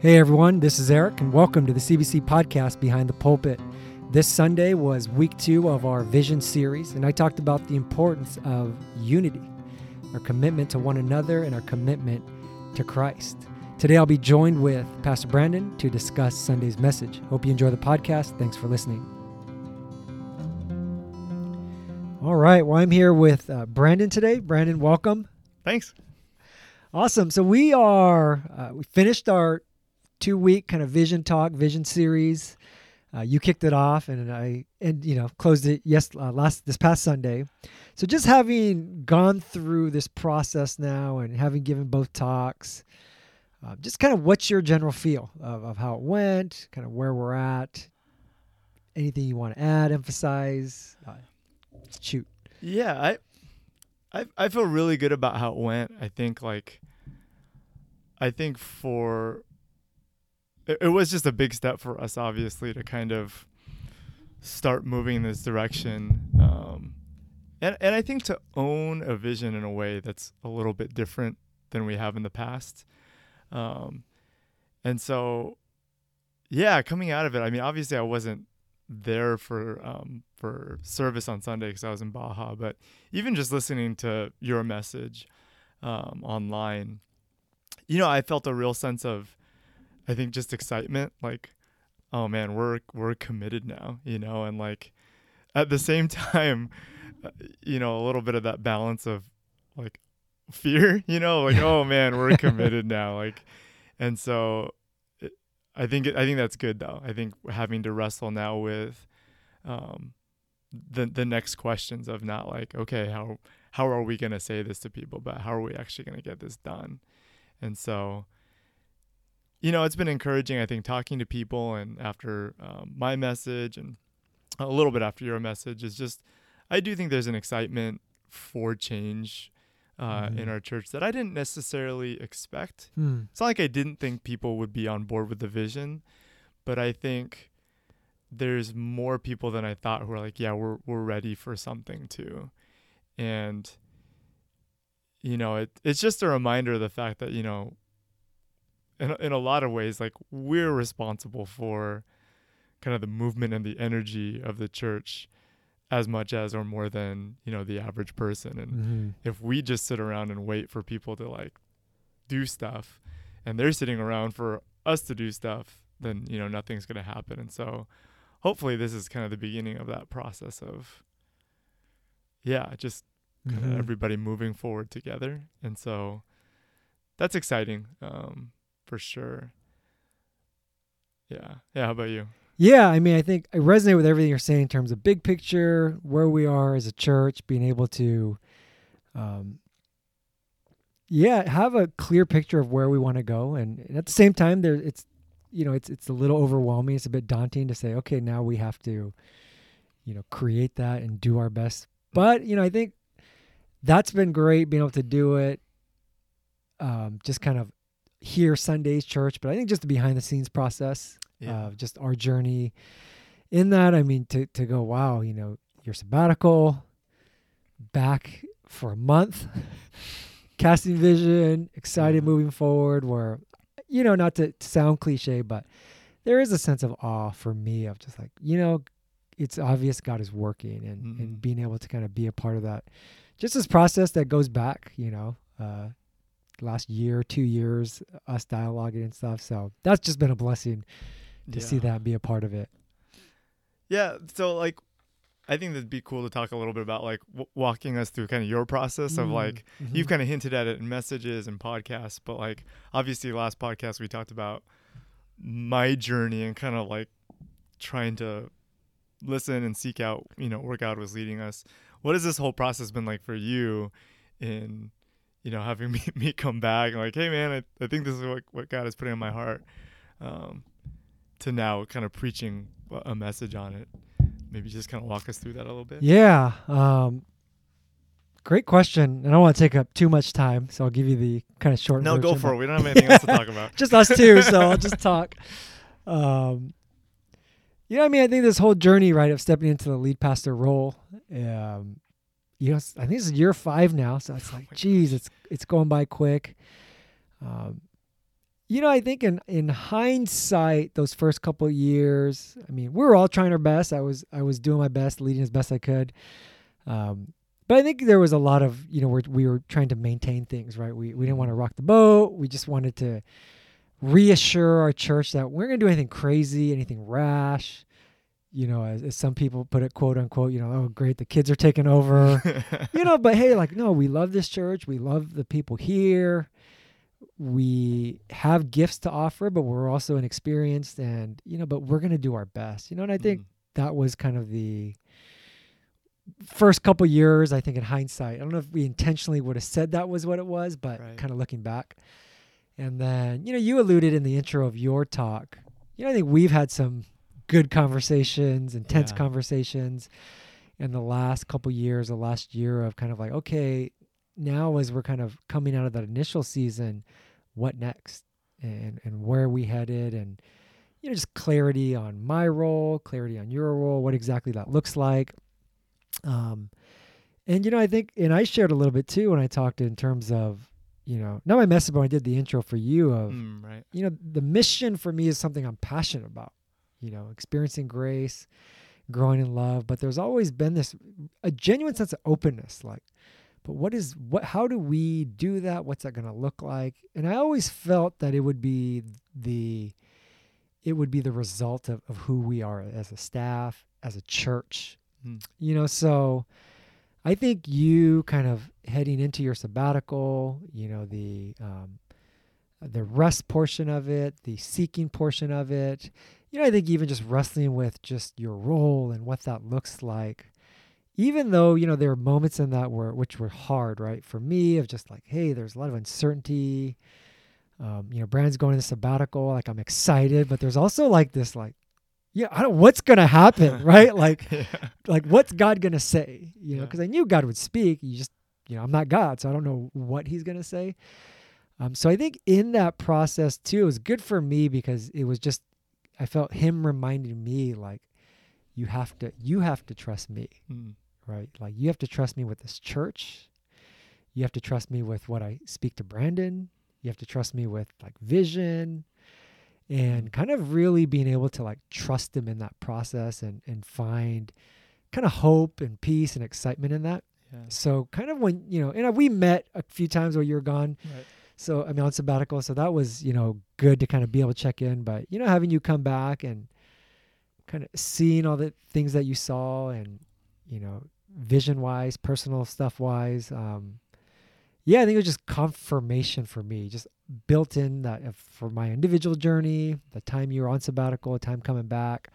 Hey everyone, this is Erik, and welcome to the CBC podcast Behind the Pulpit. This Sunday was week two of our Vision series, and I talked about the importance of unity, our commitment to one another, and our commitment to Christ. Today I'll be joined with Pastor Brandon to discuss Sunday's message. Hope you enjoy the podcast. Thanks for listening. All right, well, I'm here with uh, Brandon today. Brandon, welcome. Thanks. Awesome. So we are, uh, we finished our two week kind of vision talk, vision series. Uh, you kicked it off, and I and you know closed it yes uh, last this past Sunday. So just having gone through this process now and having given both talks, uh, just kind of what's your general feel of, of how it went, kind of where we're at, anything you want to add, emphasize, uh, shoot. Yeah, I, I I feel really good about how it went. I think like I think for it, it was just a big step for us obviously to kind of start moving in this direction. Um and and I think to own a vision in a way that's a little bit different than we have in the past. Um and so yeah, coming out of it, I mean obviously I wasn't there for um, for service on Sunday because I was in Baja. But even just listening to your message um, online, you know, I felt a real sense of, I think, just excitement. Like, oh man, we're we're committed now, you know, and like at the same time, uh, you know, a little bit of that balance of like fear, you know, like oh man, we're committed now, like, and so I think I think that's good though. I think having to wrestle now with um, the the next questions of not like okay how how are we going to say this to people, but how are we actually going to get this done? And so, you know, it's been encouraging. I think talking to people and after um, my message and a little bit after your message is just I do think there's an excitement for change uh, mm-hmm. in our church that I didn't necessarily expect. Mm. It's not like I didn't think people would be on board with the vision, but I think there's more people than I thought who are like, yeah, we're we're ready for something too, and you know, it it's just a reminder of the fact that you know, in in a lot of ways, like we're responsible for kind of the movement and the energy of the church as much as or more than you know the average person and mm-hmm. if we just sit around and wait for people to like do stuff and they're sitting around for us to do stuff then you know nothing's going to happen and so hopefully this is kind of the beginning of that process of yeah just mm-hmm. everybody moving forward together and so that's exciting um, for sure yeah yeah how about you yeah, I mean, I think I resonate with everything you're saying in terms of big picture, where we are as a church, being able to, um, yeah, have a clear picture of where we want to go, and, and, at the same time, there it's, you know, it's it's a little overwhelming. It's a bit daunting to say, okay, now we have to, you know, create that and do our best. But you know, I think that's been great being able to do it. Um, just kind of here Sundays church, but I think just the behind the scenes process yeah. uh, just our journey in that. I mean, to to go, wow, you know, your sabbatical, back for a month, casting vision, excited moving forward. Where, you know, not to, to sound cliche, but there is a sense of awe for me of just like, you know, it's obvious God is working and, mm-hmm. and being able to kind of be a part of that. Just this process that goes back, you know, uh, last year, two years, us dialoguing and stuff. So that's just been a blessing to yeah. see that and be a part of it. Yeah. So like, I think that'd be cool to talk a little bit about like w- walking us through kind of your process mm-hmm. of like mm-hmm. you've kind of hinted at it in messages and podcasts, but like obviously last podcast we talked about my journey and kind of like trying to listen and seek out you know where God was leading us. What has this whole process been like for you in you know having me, me come back and like hey man I, I think this is what, what God is putting in my heart. Um, to now kind of preaching a message on it. Maybe just kind of walk us through that a little bit. Yeah. Um, great question. And I don't want to take up too much time, so I'll give you the kind of short. No, go for it. We don't have anything else to talk about. just us two, so I'll just talk. Um, yeah, I mean, I think this whole journey, right, of stepping into the lead pastor role, um, you know, I think it's year five now, so it's oh like, geez, it's it's going by quick. Um, you know, I think in in hindsight, those first couple of years, I mean, we were all trying our best. I was I was doing my best, leading as best I could. Um, but I think there was a lot of you know we're, we were trying to maintain things right. We we didn't want to rock the boat. We just wanted to reassure our church that we're going to do anything crazy, anything rash. You know, as, as some people put it, quote unquote. You know, oh great, the kids are taking over. you know, but hey, like no, we love this church. We love the people here we have gifts to offer, but we're also inexperienced and, you know, but we're going to do our best, you know, and I think Mm. that was kind of the first couple years, I think in hindsight, I don't know if we intentionally would have said that was what it was, but Right. kind of looking back. And then, you know, you alluded in the intro of your talk, you know, I think we've had some good conversations, intense Yeah. conversations And the last couple years, the last year of kind of like, okay, now as we're kind of coming out of that initial season, what next? And and where are we headed? And you know, just clarity on my role, clarity on your role, what exactly that looks like. Um and you know, I think and I shared a little bit too when I talked in terms of, you know, not my message, but I did the intro for you of Mm, right. you know, the mission for me is something I'm passionate about, you know, experiencing grace, growing in love. But there's always been this a genuine sense of openness, like, but what is what how do we do that? What's that gonna look like? And I always felt that it would be the it would be the result of, of who we are as a staff, as a church. Mm. You know, so I think you kind of heading into your sabbatical, you know, the um, the rest portion of it, the seeking portion of it. You know, I think even just wrestling with just your role and what that looks like. Even though, you know, there were moments in that were which were hard, right? For me, of just like, hey, there's a lot of uncertainty. Um, you know, Brand's going to sabbatical, like I'm excited, but there's also like this like, yeah, I don't what's gonna happen, right? Like yeah. like what's God gonna say? You know, Yeah. because I knew God would speak. You just, you know, I'm not God, so I don't know what He's gonna say. Um, so I think in that process too, it was good for me because it was just I felt Him reminding me like, you have to, you have to trust me, Mm. right? Like you have to trust me with this church. You have to trust me with what I speak to Brandon. You have to trust me with like vision and kind of really being able to like trust him in that process and and find kind of hope and peace and excitement in that. Yeah. So kind of when, you know, and we met a few times while you were gone. Right. So I mean on sabbatical. So that was, you know, good to kind of be able to check in. But you know, having you come back and kind of seeing all the things that you saw and, you know, vision wise, personal stuff wise, um, yeah, I think it was just confirmation for me, just built in that if- for my individual journey, the time you were on sabbatical, the time coming back,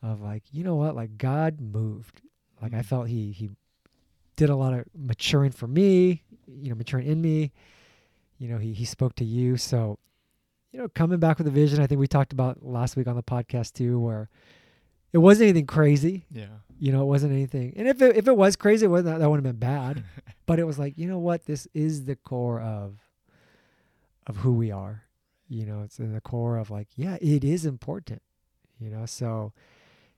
of like, you know what, like God moved. Like I Mhm. felt he he did a lot of maturing for me, you know, maturing in me. You know, he he spoke to you. So, you know, coming back with a vision, I think we talked about last week on the podcast too, where it wasn't anything crazy. Yeah. You know, it wasn't anything. And if it, if it was crazy, it wasn't that wouldn't have been bad. but it was like, you know what? This is the core of of who we are. You know, it's in the core of like, yeah, it is important. You know, so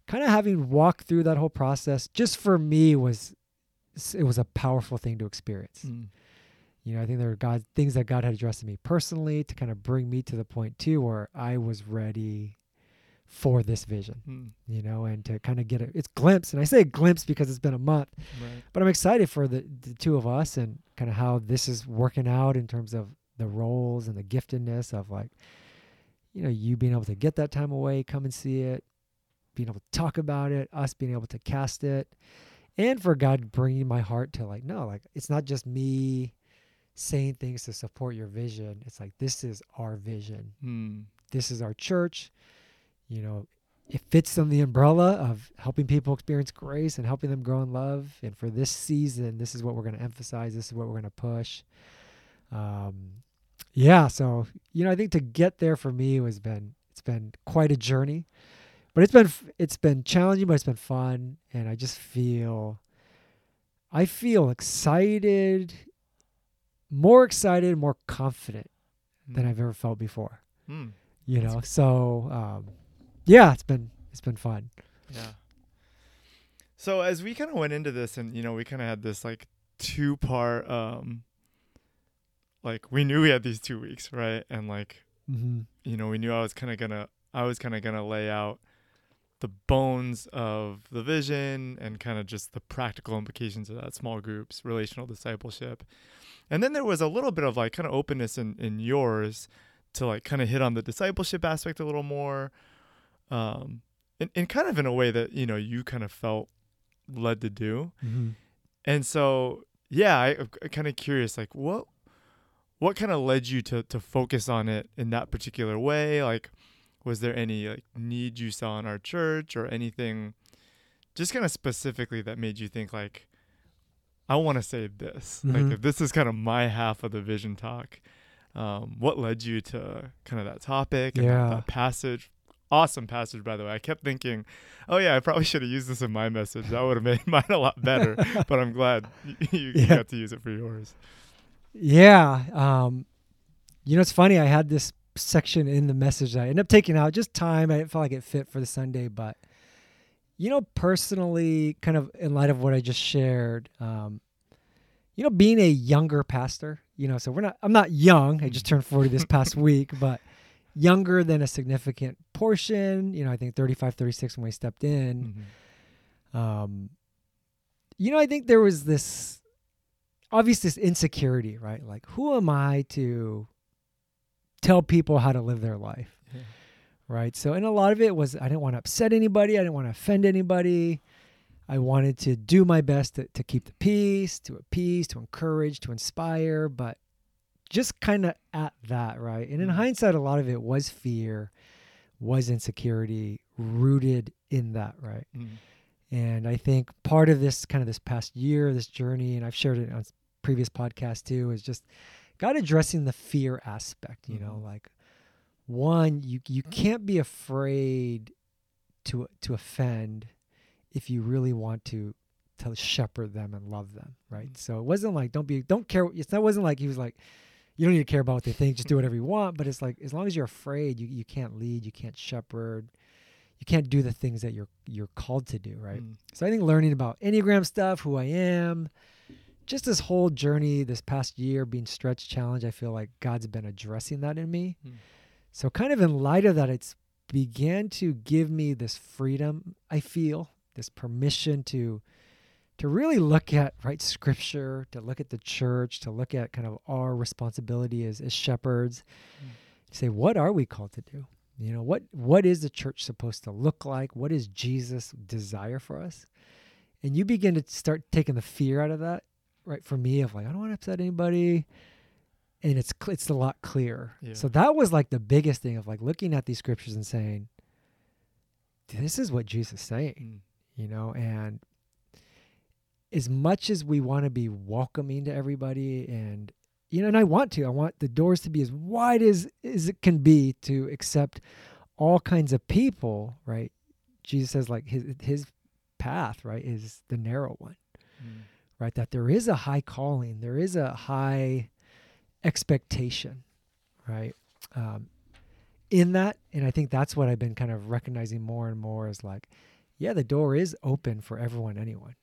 kind of having walked through that whole process just for me was it was a powerful thing to experience. Mm. You know, I think there were God things that God had addressed to me personally to kind of bring me to the point too where I was ready for this vision, Mm. you know, and to kind of get a it's glimpse. And I say glimpse because it's been a month, Right. but I'm excited for the, the two of us and kind of how this is working out in terms of the roles and the giftedness of like, you know, you being able to get that time away, come and see it, being able to talk about it, us being able to cast it, and for God bringing my heart to like, no, like it's not just me saying things to support your vision. It's like, this is our vision. Mm. This is our church. You know, it fits on the umbrella of helping people experience grace and helping them grow in love. And for this season, this is what we're going to emphasize. This is what we're going to push. Um, yeah. So, you know, I think to get there for me has been, it's been quite a journey, but it's been, it's been challenging, but it's been fun. And I just feel, I feel excited, more excited, more confident than Mm. I've ever felt before Mm. you know so um yeah it's been it's been fun Yeah. So as we kind of went into this, and you know, we kind of had this like two part, um, like we knew we had these two weeks, right? And like Mm-hmm. you know, we knew I was kind of gonna, I was kind of gonna lay out the bones of the vision and kind of just the practical implications of that small groups, relational discipleship. And then there was a little bit of like kind of openness in, in yours to like kind of hit on the discipleship aspect a little more. Um, and, and kind of in a way that, you know, you kind of felt led to do. Mm-hmm. And so, yeah, I, I'm kind of curious, like what, what kind of led you to to focus on it in that particular way? Like, was there any like need you saw in our church or anything, just kind of specifically that made you think like, I want to say this. Mhm. Like, if this is kind of my half of the vision talk, um, what led you to kind of that topic and that- Yeah. that passage? Awesome passage, by the way. I kept thinking, oh yeah, I probably should have used this in my message. That would have made mine a lot better. but I'm glad you, you Yeah. got to use it for yours. Yeah. Um, you know, it's funny. I had this section in the message that I ended up taking out just time. I didn't feel like it fit for the Sunday, but you know, personally, kind of in light of what I just shared, um, you know, being a younger pastor, you know, so we're not, I'm not young. I just turned 40 this past week, but younger than a significant portion, you know, I think 35, 36 when we stepped in Mhm. um, you know, I think there was this obvious this insecurity, right? Like, who am I to tell people how to live their life, Yeah. right? So, and a lot of it was I didn't want to upset anybody, I didn't want to offend anybody. I wanted to do my best to, to keep the peace, to appease, to encourage, to inspire, but just kind of at that, right? And in Mhm. hindsight, a lot of it was fear, was insecurity rooted in that, right? Mhm. And I think part of this kind of this past year, this journey, and I've shared it on previous podcasts too, is just God addressing the fear aspect. You know, Mhm. like one, you you can't be afraid to to offend if you really want to to shepherd them and love them, right? Mhm. So it wasn't like don't be don't care. It's that wasn't like he was like you don't need to care about what they think. Just do whatever you want. But it's like as long as you're afraid, you you can't lead, you can't shepherd, you can't do the things that you're you're called to do, right? Mm. So I think learning about Enneagram stuff, who I am, just this whole journey this past year being stretch challenge, I feel like God's been addressing that in me. Mm. So kind of in light of that, it's began to give me this freedom, I feel, this permission to to really look at right scripture, to look at the church, to look at kind of our responsibility as, as shepherds, Mm. say, what are we called to do? You know, what what is the church supposed to look like? What is Jesus' desire for us? And you begin to start taking the fear out of that, right? For me, of like, I don't want to upset anybody. And it's it's a lot clearer. Yeah. So that was like the biggest thing of like looking at these scriptures and saying, this is what Jesus is saying, Mm. you know, and as much as we want to be welcoming to everybody and you know and i want to i want the doors to be as wide as as it can be to accept all kinds of people right jesus says like his his path right is the narrow one Mm. Right that there is a high calling there is a high expectation right? Um in that and i think that's what i've been kind of recognizing more and more is like yeah the door is open for everyone anyone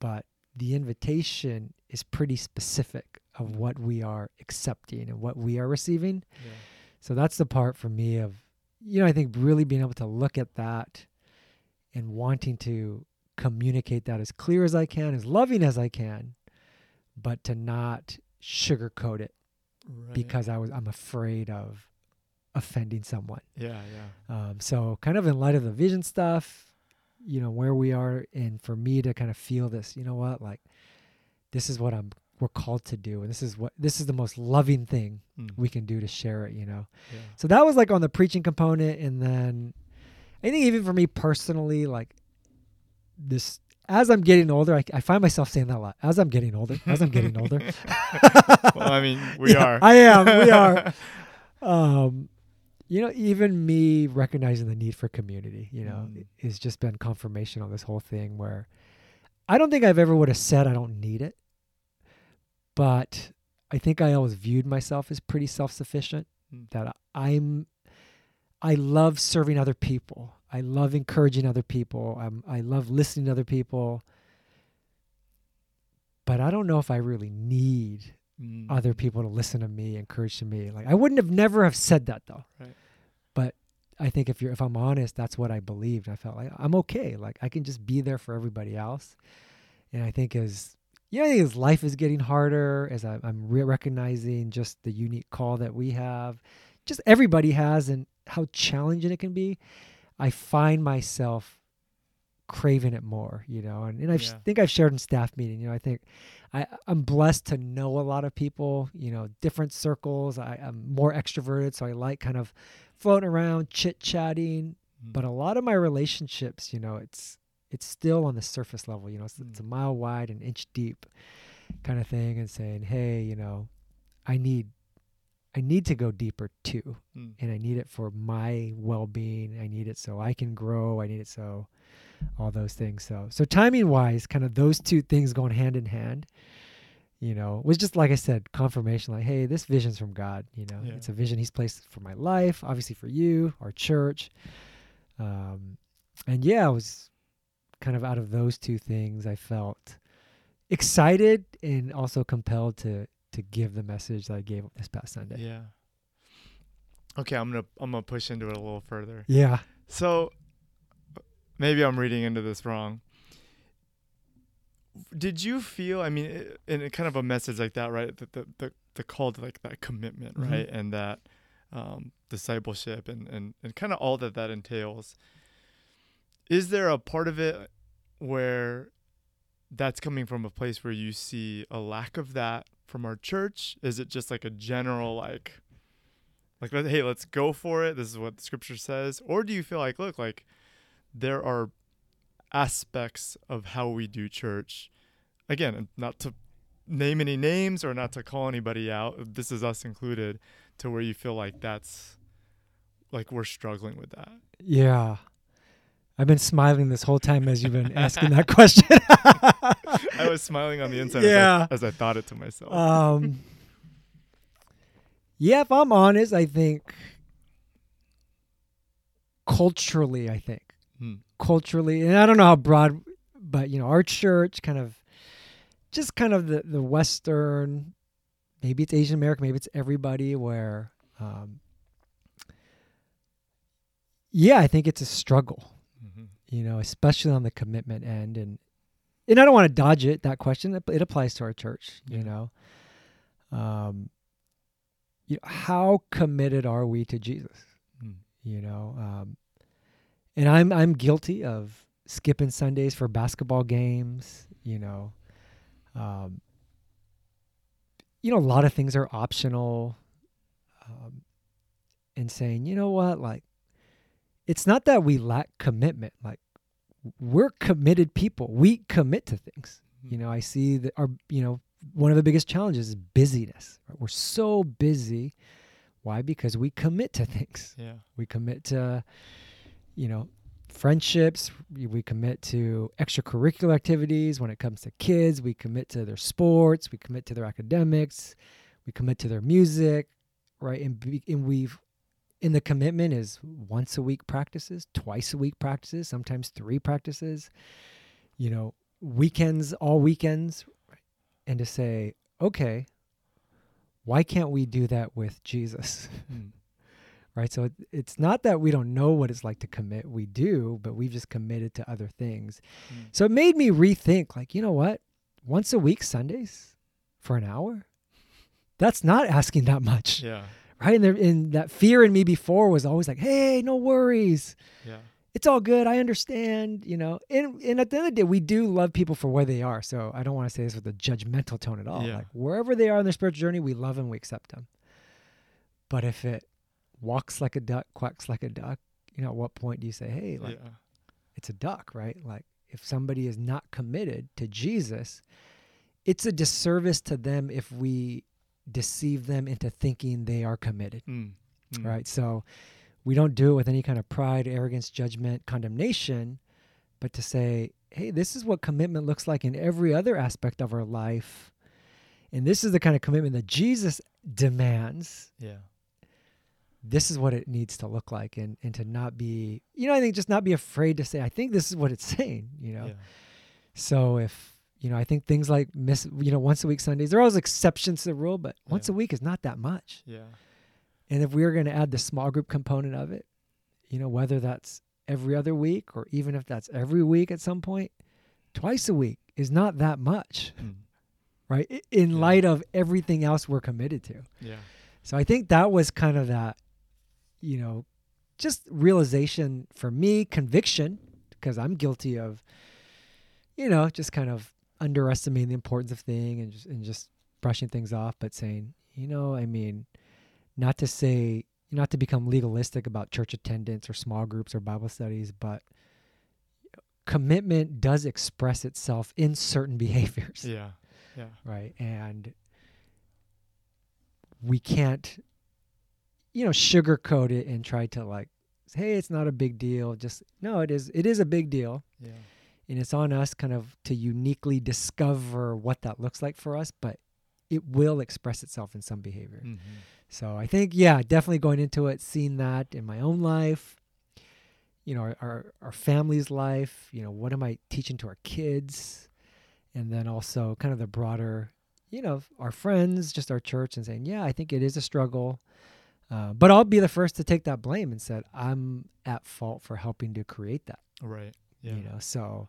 but the invitation is pretty specific of what we are accepting and what we are receiving. Yeah. so that's the part for me of you know i think really being able to look at that and wanting to communicate that as clear as i can as loving as i can but to not sugarcoat it Right. because i was i'm afraid of offending someone yeah, yeah. um, so kind of in light of the vision stuff, you know, where we are and for me to kind of feel this, you know what, like this is what I'm we're called to do and this is what this is the most loving thing Mm. we can do to share it, you know. yeah. So that was like on the preaching component and then I think even for me personally, like this as I'm getting older, I, I find myself saying that a lot. As I'm getting older, as I'm getting older. well, I mean, we Yeah, are. I am. We are. um, you know, even me recognizing the need for community, you know, Mm. has just been confirmation on this whole thing where I don't think I've ever would have said I don't need it, but I think I always viewed myself as pretty self-sufficient. Mm. That I'm, I love serving other people. I love encouraging other people. I'm, I love listening to other people. But I don't know if I really need Mm. other people to listen to me, encourage to me. Like I wouldn't have never have said that though. Right. But I think if you're if I'm honest, that's what I believed. I felt like I'm okay. Like I can just be there for everybody else. And I think as know, I think as life is getting harder, as I, I'm re- recognizing just the unique call that we have, just everybody has, and how challenging it can be, I find myself craving it more, you know. And, and I Yeah. think I've shared in staff meeting, you know, I think I, I'm blessed to know a lot of people, you know, different circles. I, I'm more extroverted, so I like kind of floating around, chit chatting. Mm. But a lot of my relationships, you know, it's it's still on the surface level. You know, it's, it's a Mm. mile wide and inch deep, kind of thing, and saying, hey, you know, I need I need to go deeper too, Mm. and I need it for my well being. I need it so I can grow. I need it so all those things. So so timing wise, kind of those two things going hand in hand. You know, was just like I said, confirmation. Like, hey, this vision's from God. You know, Yeah. it's a vision He's placed for my life, obviously for you, our church. Um, and yeah, I was kind of out of those two things. I felt excited and also compelled to to give the message that I gave this past Sunday. Yeah. Okay, I'm gonna I'm gonna push into it a little further. Yeah. So maybe I'm reading into this wrong. Did you feel? I mean, in kind of a message like that, right? The the the, the call to like that commitment, Mhm. right, and that um, discipleship, and and and kind of all that that entails. Is there a part of it where that's coming from a place where you see a lack of that from our church? Is it just like a general like? Like, hey, let's go for it. This is what the scripture says. Or do you feel like, look, like there are aspects of how we do church. Again, not to name any names or not to call anybody out. This is us included, to where you feel like that's like we're struggling with that. Yeah. I've been smiling this whole time as you've been asking that question. I was smiling on the inside Yeah. as, I, as I thought it to myself. um Yeah, if I'm honest, I think culturally, I think Hmm. culturally, and I don't know how broad, but you know, our church kind of just kind of the the Western, maybe it's Asian American, maybe it's everybody. Where, um, yeah, I think it's a struggle. Mhm. You know, especially on the commitment end, and and I don't want to dodge it. That question it, it applies to our church. You know, um, you know, how committed are we to Jesus? Hmm. you know um, and i'm i'm guilty of skipping sundays for basketball games you know um, you know a lot of things are optional um, and saying you know what like it's not that we lack commitment like we're committed people. We commit to things. Hmm. You know i see that our you know one of the biggest challenges is busyness right? we're so busy. Why? Because we commit to things. Yeah. we commit to you know friendships. We we commit to extracurricular activities when it comes to kids. We commit to their sports. We commit to their academics. We commit to their music right? And, be, and we've in the commitment is once a week practices twice a week practices sometimes three practices you know weekends all weekends and to say okay why can't we do that with jesus Hmm. right? So it, it's not that we don't know what it's like to commit. We do, but we've just committed to other things. Hmm. So it made me rethink like, you know what? Once a week, Sundays for an hour? That's not asking that much, Yeah. Right? And, there, and that fear in me before was always like, hey, no worries. Yeah. It's all good. I understand, you know. And, and at the end of the day, we do love people for where they are. So I don't want to say this with a judgmental tone at all. Yeah. Like wherever they are in their spiritual journey, we love them, we accept them. But if it walks like a duck, quacks like a duck, you know, at what point do you say, hey, like yeah. it's a duck, right? Like if somebody is not committed to Jesus, it's a disservice to them if we deceive them into thinking they are committed, Mm. Mm. right? So we don't do it with any kind of pride, arrogance, judgment, condemnation, but to say, hey, this is what commitment looks like in every other aspect of our life. And this is the kind of commitment that Jesus demands Yeah. this is what it needs to look like and and to not be you know i think just not be afraid to say i think this is what it's saying you know Yeah. so if You know, I think things like miss, you know, once a week Sundays, there are always exceptions to the rule, but once Yeah. a week is not that much. Yeah. And if we were going to add the small group component of it, you know, whether that's every other week or even if that's every week at some point, twice a week is not that much, Mm. right? In Yeah. light of everything else we're committed to. Yeah. So I think that was kind of that, you know, just realization for me, conviction, because I'm guilty of, you know, just kind of underestimating the importance of thing and just and just brushing things off, but saying, you know, I mean, not to say not to become legalistic about church attendance or small groups or Bible studies, but commitment does express itself in certain behaviors Yeah. Yeah. right and we can't you know sugarcoat it and try to like say, hey it's not a big deal just no it is it is a big deal Yeah. And it's on us kind of to uniquely discover what that looks like for us but it will express itself in some behavior. Hmm so i think yeah definitely going into it seeing that in my own life you know our, our, our family's life you know what am i teaching to our kids? And then also kind of the broader you know our friends just our church and saying yeah i think it is a struggle. Uh, but i'll be the first to take that blame and said i'm at fault for helping to create that. Right. Yeah. you know so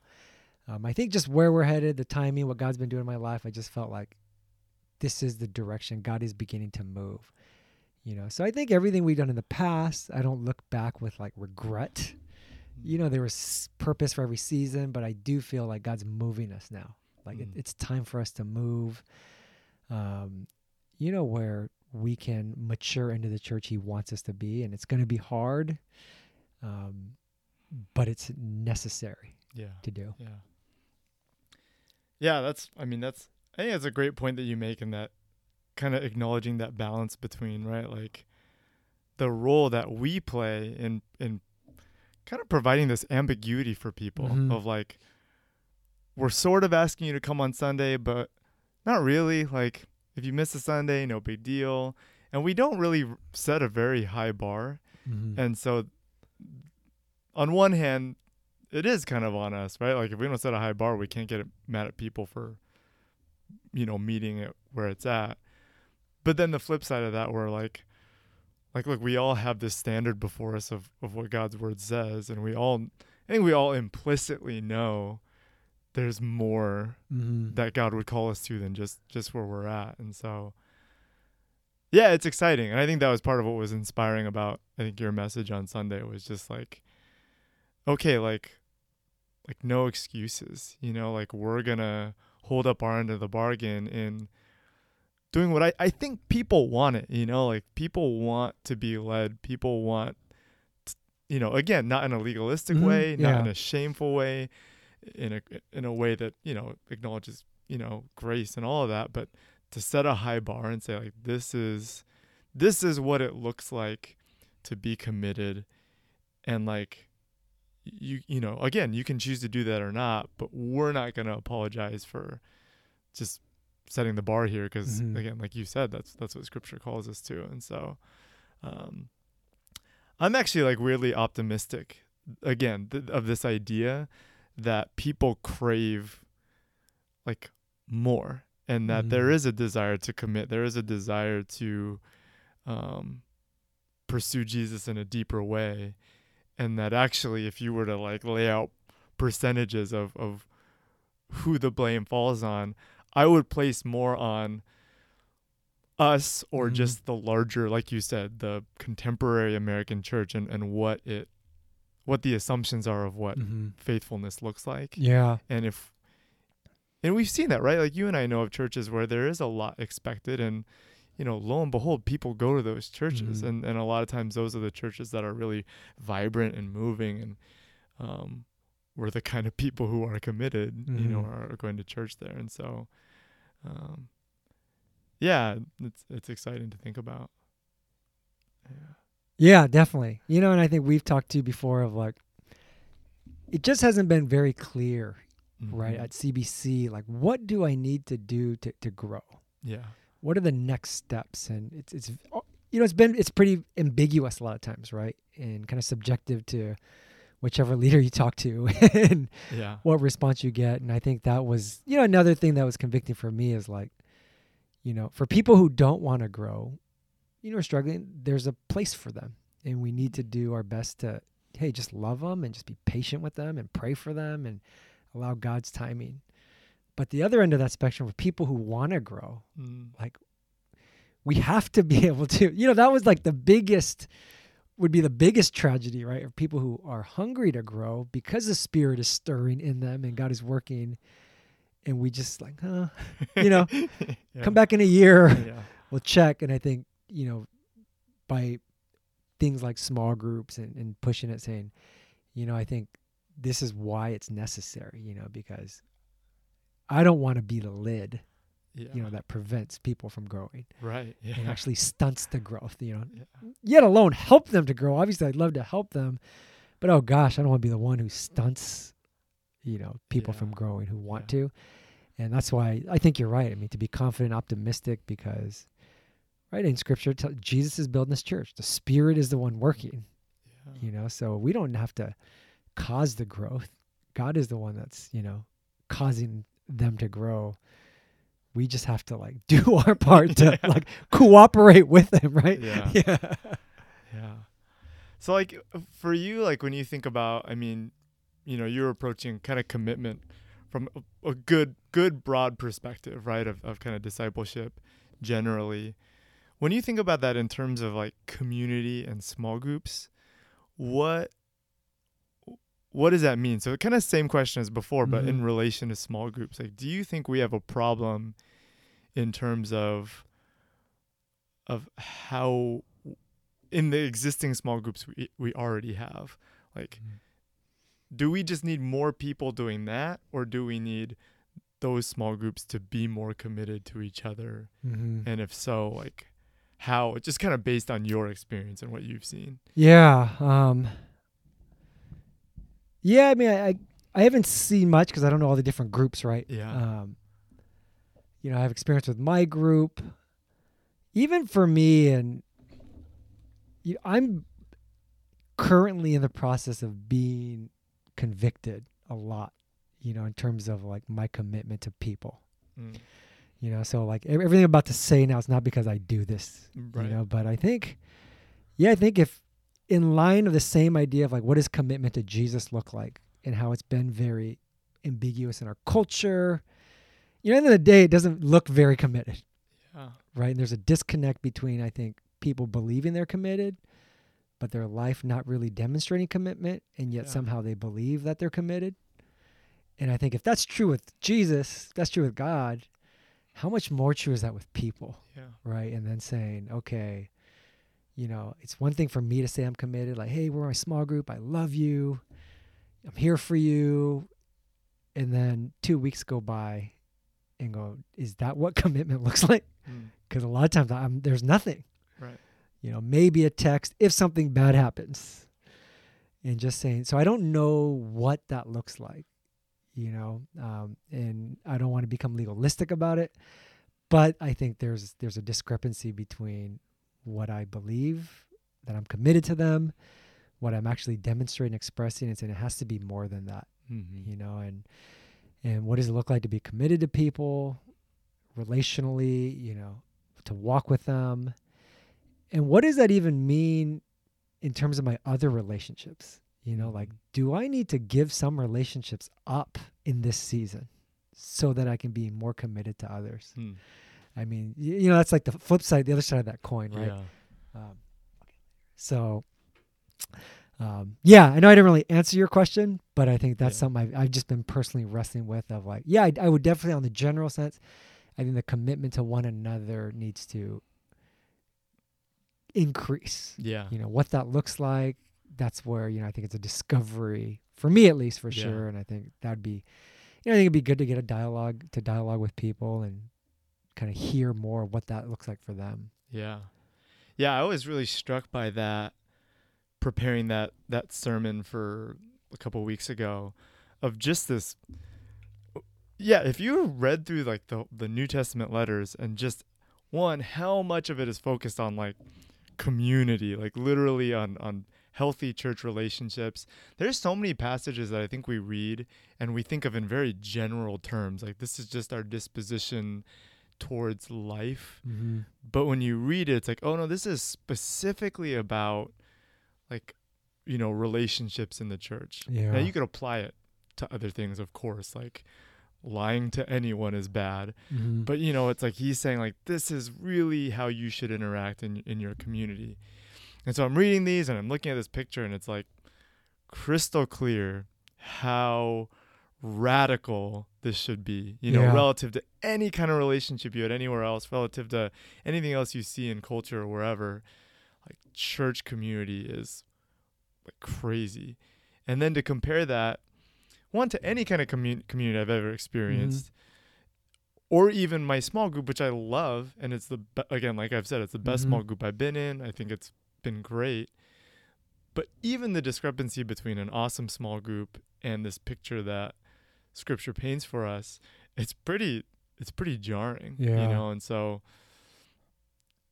um, i think just where we're headed the timing what god's been doing in my life i just felt like this is the direction god is beginning to move you know so i think everything we've done in the past i don't look back with like regret you know there was purpose for every season but i do feel like god's moving us now like it, Mm. it's time for us to move um you know where we can mature into the church he wants us to be and it's going to be hard um but it's necessary Yeah. to do Yeah. Yeah, that's I mean that's I think that's a great point that you make in that kind of acknowledging that balance between, right? Like the role that we play in in kind of providing this ambiguity for people Mhm. of like we're sort of asking you to come on Sunday, but not really. Like if you miss a Sunday, no big deal. And we don't really set a very high bar. Mhm. And so, on one hand, it is kind of on us, right? Like if we don't set a high bar, we can't get mad at people for, you know, meeting it where it's at. But then the flip side of that, we're like, like look, we all have this standard before us of of what God's word says, and we all, I think we all implicitly know there's more Mhm. that God would call us to than just just where we're at. And so yeah, it's exciting. And I think that was part of what was inspiring about I think your message on Sunday was just like okay, like like no excuses, you know, like we're to hold up our end of the bargain in doing what I I think people want it, you know, like people want to be led, people want t- you know, again, not in a legalistic Mhm, way, not yeah. in a shameful way, in a in a way that you know acknowledges you know grace and all of that but to set a high bar and say like this is this is what it looks like to be committed and like you you know again you can choose to do that or not but we're not going to apologize for just setting the bar here because Mhm. again like you said that's that's what scripture calls us to and so um i'm actually like weirdly optimistic again th- of this idea that people crave like more and that there Mhm. is a desire to commit there is a desire to um pursue Jesus in a deeper way and that actually if you were to like lay out percentages of of who the blame falls on I would place more on us or Mhm. just the larger like you said the contemporary American church and and what it what the assumptions are of what Mhm. faithfulness looks like Yeah. and if and we've seen that right like you and i know of churches where there is a lot expected and you know lo and behold people go to those churches Mhm. and and a lot of times those are the churches that are really vibrant and moving and um we're the kind of people who are committed you know are, are going to church there and so um yeah it's it's exciting to think about yeah Yeah, definitely. You know, and I think we've talked to you before of like it just hasn't been very clear, right, Mhm. at CBC like what do I need to do to to grow? yeah What are the next steps? And it's it's oh, you know, it's been it's pretty ambiguous a lot of times, right? And kind of subjective to whichever leader you talk to and Yeah. what response you get. And I think that was, you know, another thing that was convicting for me is like, you know, for people who don't want to grow, you know, are struggling, there's a place for them. And we need to do our best to, hey, just love them and just be patient with them and pray for them and allow God's timing. But the other end of that spectrum, for people who want to grow, Mm. we have to be able to, you know, that was like the biggest, would be the biggest tragedy, right? Of people who are hungry to grow because the Spirit is stirring in them and God is working. And we just like, huh, you know, yeah. come back in a year, Yeah. we'll check. And I think, you know, by things like small groups and, and pushing it, saying, you know, I think this is why it's necessary, you know, because I don't want to be the lid, Yeah. you know, that prevents people from growing right. Yeah. and actually stunts the growth, you know, Yeah. yet alone help them to grow. Obviously, I'd love to help them, but oh gosh, I don't want to be the one who stunts, you know, people from growing who want Yeah. to. And that's why I think you're right. I mean, to be confident, optimistic, because right in Scripture, tell, Jesus is building this church. The Spirit is the one mm-hmm. working. Yeah. You know, so we don't have to cause the growth. God is the one that's you know causing them to grow. We just have to like do our part to Yeah. like cooperate with them, right? Yeah. Yeah. Yeah. So like uh, for you, like when you think about, I mean, you know, you're approaching kind of commitment from a, a good, good broad perspective, right? Of, of kind of discipleship generally. When you think about that in terms of like community and small groups, what what does that mean? So kind of same question as before, but in Mhm. relation to small groups. Like, do you think we have a problem in terms of of how in the existing small groups we we already have like Mhm. do we just need more people doing that or do we need those small groups to be more committed to each other hmm and if so like how just kind of based on your experience and what you've seen Yeah. Um, yeah. I mean, I, I haven't seen much because I don't know all the different groups, right? yeah Um, you know, I have experience with my group. Even for me, and you, I'm currently in the process of being convicted a lot. You know, in terms of like my commitment to people. Mm, You know, so like everything I'm about to say now is not because I do this right you know but i think yeah i think if in line of the same idea of like what does commitment to jesus look like and how it's been very ambiguous in our culture? You know at the end of the day it doesn't look very committed. Yeah. Right? And there's a disconnect between i think people believing they're committed but their life not really demonstrating commitment and yet Yeah. somehow they believe that they're committed. And i think if that's true with jesus that's true with god how much more true is that with people? Yeah. Right? And then saying, okay, you know, it's one thing for me to say I'm committed, like, hey, we're my small group, I love you, I'm here for you. And then two weeks go by and go, is that what commitment looks like? Mm, Because a lot of times I'm, there's nothing, right you know, maybe a text if something bad happens. And just saying, so I don't know what that looks like, you know, um, and I don't want to become legalistic about it but I think there's there's a discrepancy between what I believe that I'm committed to them, what I'm actually demonstrating, expressing. It's and it has to be more than that, mm-hmm. you know, and and what does it look like to be committed to people, relationally, you know, to walk with them, and what does that even mean in terms of my other relationships? You know, like, do I need to give some relationships up in this season so that I can be more committed to others? Mm, I mean, you know, that's like the flip side, the other side of that coin, right? yeah Um, so, um, yeah, I know I didn't really answer your question, but I think that's Yeah. something I've, I've just been personally wrestling with. Of like, yeah, I, I would definitely, on the general sense, I think the commitment to one another needs to increase. yeah You know what that looks like. That's where you know I think it's a discovery for me at least for Yeah. sure, and I think that'd be, you know, I think it'd be good to get a dialogue to dialogue with people and kind of hear more what that looks like for them. Yeah. Yeah, I was really struck by that preparing that that sermon for a couple weeks ago of just this Yeah, if you read through like the the New Testament letters and just one how much of it is focused on like community, like literally on on healthy church relationships. There's so many passages that I think we read and we think of in very general terms, like this is just our disposition towards life. Mm-hmm. But when you read it, it's like, oh no, this is specifically about like, you know, relationships in the church. Yeah. Now you could apply it to other things, of course, like lying to anyone is bad. Mm-hmm. But you know, it's like he's saying like this is really how you should interact in in your community. And so I'm reading these and I'm looking at this picture and it's like crystal clear how radical this should be, you know, Yeah. relative to any kind of relationship you had anywhere else, relative to anything else you see in culture or wherever. Like church community is like crazy. And then to compare that one to any kind of commun- community I've ever experienced or even my small group which I love and it's the be- again like I've said it's the best Mhm. small group I've been in. I think it's been great. But even the discrepancy between an awesome small group and this picture that scripture paints for us, it's pretty it's pretty jarring, Yeah. you know, and so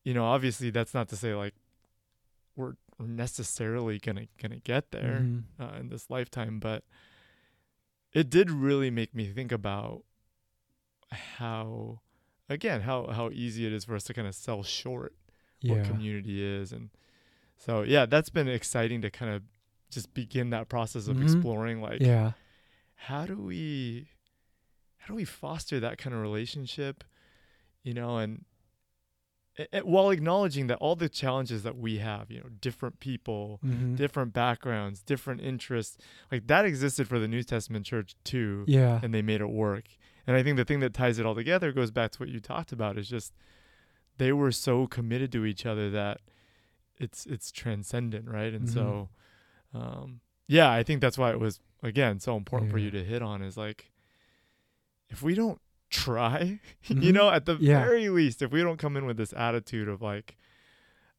you know, obviously that's not to say like we're necessarily gonna gonna get there Mhm. uh, in this lifetime, but it did really make me think about how, again, how how easy it is for us to kind of sell short what community is, and so yeah, that's been exciting to kind of just begin that process of Mhm. exploring like yeah. How do we how do we foster that kind of relationship, you know, and a- a- while acknowledging that all the challenges that we have, you know, different people, Mhm. different backgrounds, different interests. Like that existed for the New Testament church too, Yeah. and they made it work. And I think the thing that ties it all together goes back to what you talked about is just they were so committed to each other that it's it's transcendent, right? And Mhm. so um yeah, I think that's why it was again so important for you to hit on is like if we don't try, you Mhm. know, at the Yeah. very least, if we don't come in with this attitude of like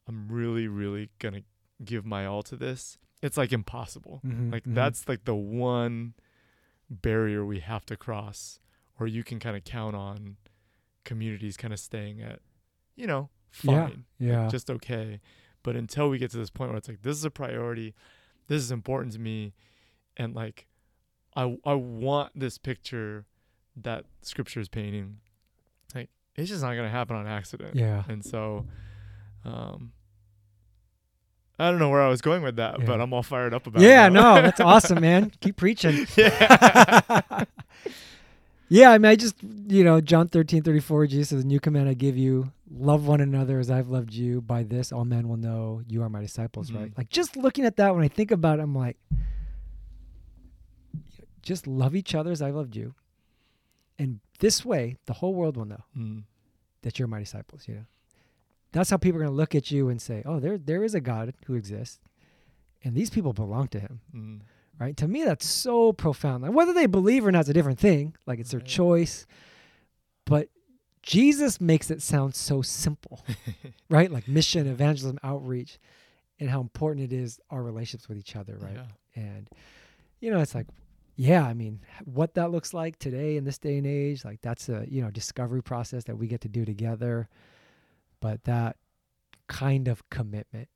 I'm really, really gonna give my all to this, it's like impossible. Mhm. Like Mhm. that's like the one barrier we have to cross, or you can kind of count on communities kind of staying at, you know, Yeah. fine, Yeah. just okay. But until we get to this point where it's like this is a priority, this is important to me, and like I I want this picture that scripture is painting, like it's just not gonna happen on accident. yeah. And so, um, I don't know where I was going with that, but I'm all fired up about Yeah, it. now. no, that's awesome, man. Keep preaching. yeah. yeah, I mean, I just, you know, John 13, 34, Jesus says, New command I give you, love one another as I've loved you. By this, all men will know you are my disciples, right? Mhm. Like, just looking at that, when I think about it, I'm like, just love each other as I loved you. And this way, the whole world will know Mm, that you're my disciples, you know? That's how people are going to look at you and say, oh, there, there is a God who exists, and these people belong to him mm, right? To me, that's so profound. Like, whether they believe or not is a different thing. Like it's their Right. choice. But Jesus makes it sound so simple, right? Like mission, evangelism, outreach, and how important it is our relationships with each other, right? Yeah. And you know, it's like, yeah, I mean, what that looks like today in this day and age, like that's a you know discovery process that we get to do together. But that kind of commitment,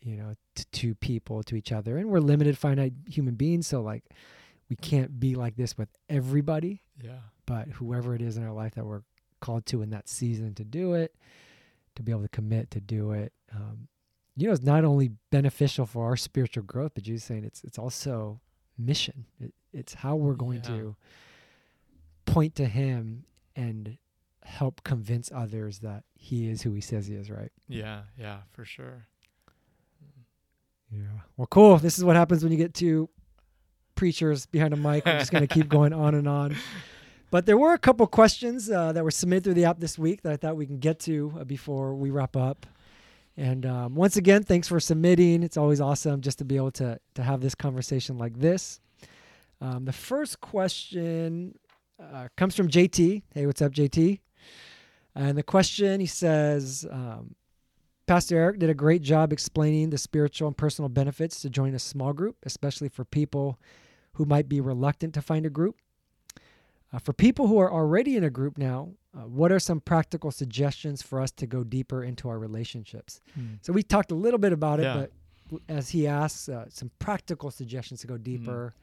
you know, to people, to each other, and we're limited, finite human beings, so like we can't be like this with everybody. Yeah. But whoever it is in our life that we're called to in that season to do it, to be able to commit to do it, um, you know, it's not only beneficial for our spiritual growth, but Jesus saying it's it's also mission. It, it's how we're going Yeah. to point to Him and help convince others that He is who He says He is. Right? Yeah. Yeah. For sure. Yeah. Well, cool. This is what happens when you get two preachers behind a mic. We're just going to keep going on and on. But there were a couple questions uh, that were submitted through the app this week that I thought we can get to uh, before we wrap up. And um, once again, thanks for submitting. It's always awesome just to be able to to have this conversation like this. Um, the first question uh, comes from JT. Hey, what's up, JT? And the question he says, um, Pastor Erik did a great job explaining the spiritual and personal benefits to join a small group, especially for people who might be reluctant to find a group. Uh, for people who are already in a group now, uh, what are some practical suggestions for us to go deeper into our relationships? Mm. So we talked a little bit about it, Yeah. but as he asks uh, some practical suggestions to go deeper.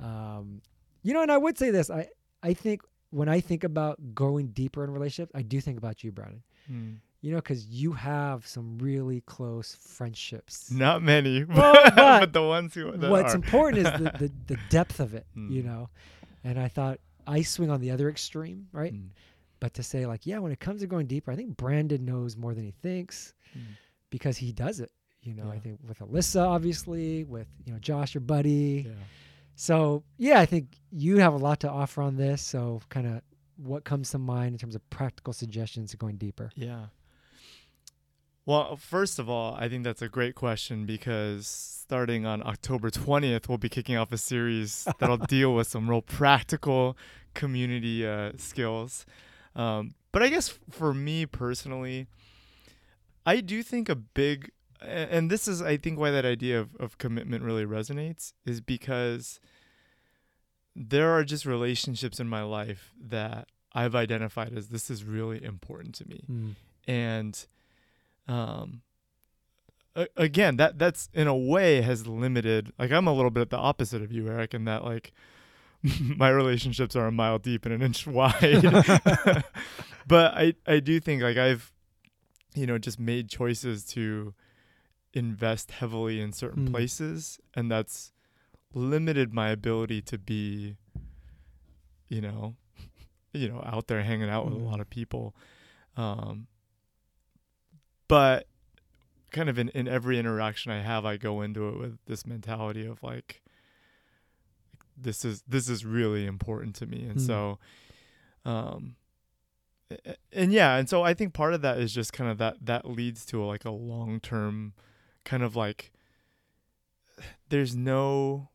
Um, you know, and I would say this: I I think when I think about going deeper in relationships, I do think about you, Brandon. Mm. You know, because you have some really close friendships. Not many, Well, but, but the ones who What's are. important is the, the, the depth of it, you Mm. know. And I thought I swing on the other extreme, right? Mm. But to say like, yeah, when it comes to going deeper, I think Brandon knows more than he thinks Mm. because he does it. You know, I think with Alyssa, obviously, with you know Josh, your buddy. Yeah. So yeah, I think you have a lot to offer on this. So kind of what comes to mind in terms of practical suggestions to going deeper. Yeah. Well, first of all, I think that's a great question because starting on October 20th, we'll be kicking off a series that'll deal with some real practical community uh, skills. Um, but I guess for me personally, I do think a big, and this is, I think, why that idea of, of commitment really resonates is because there are just relationships in my life that I've identified as this is really important to me and um a- again that that's in a way has limited like i'm a little bit the opposite of you erik in that like my relationships are a mile deep and an inch wide but i i do think like i've you know just made choices to invest heavily in certain Mm. places and that's limited my ability to be you know you know out there hanging out with a Mm. lot of people um but kind of in, in every interaction I have, I go into it with this mentality of like, this is this is really important to me, and Mm. so, um, a- a- and yeah, and so I think part of that is just kind of that that leads to like a long term, kind of like, there's no.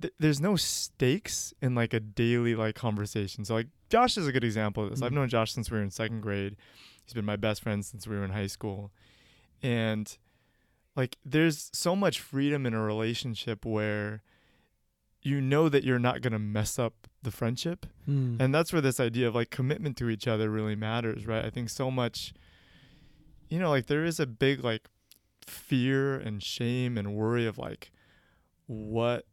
th- There's no stakes in like a daily like conversation. So like Josh is a good example of this. I've Mm. known Josh since we were in second grade. He's been my best friend since we were in high school. And like there's so much freedom in a relationship where you know that you're not going to mess up the friendship. Mm. And that's where this idea of like commitment to each other really matters, right? I think so much you know, like there is a big like fear and shame and worry of like what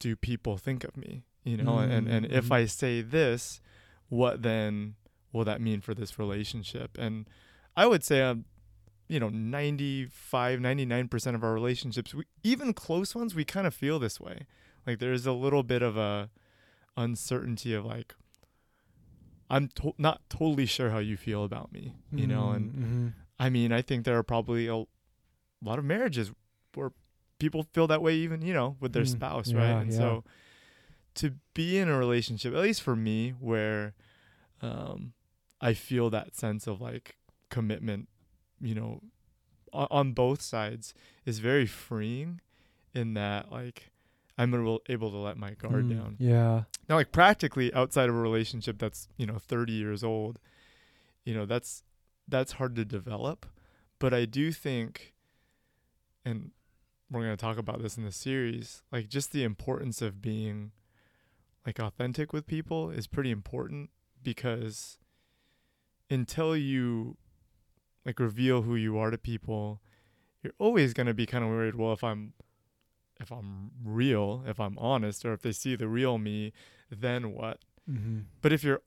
do people think of me? You know, and, and and if Mhm. I say this, what then will that mean for this relationship? And I would say um you know 95 99% of our relationships we, even close ones we kind of feel this way like there's a little bit of a uncertainty of like i'm to- not totally sure how you feel about me you know and Mhm. i mean i think there are probably a lot of marriages where people feel that way even you know with their Mm, spouse yeah, right and yeah. so to be in a relationship at least for me where um i feel that sense of like commitment you know on, on both sides is very freeing in that like i'm able, able to let my guard Mm, down Yeah. now like practically outside of a relationship that's you know 30 years old you know that's that's hard to develop but i do think and we're going to talk about this in the series like just the importance of being like authentic with people is pretty important because until you like reveal who you are to people you're always going to be kind of worried well if i'm if i'm real if i'm honest or if they see the real me then what Mm-hmm. but if you're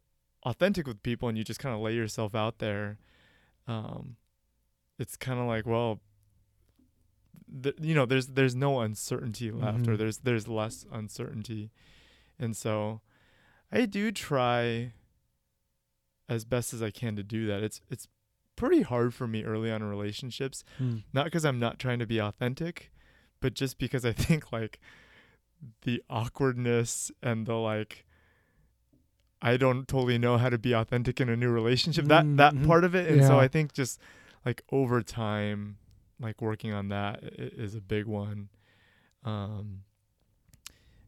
authentic with people and you just kind of lay yourself out there um it's kind of like well th- you know there's there's no uncertainty left or Mhm. there's there's less uncertainty and so i do try as best as i can to do that it's it's pretty hard for me early on in relationships Mm. not because i'm not trying to be authentic but just because i think like the awkwardness and the like i don't totally know how to be authentic in a new relationship that that Mhm. part of it and so i think just like over time like working on that is a big one um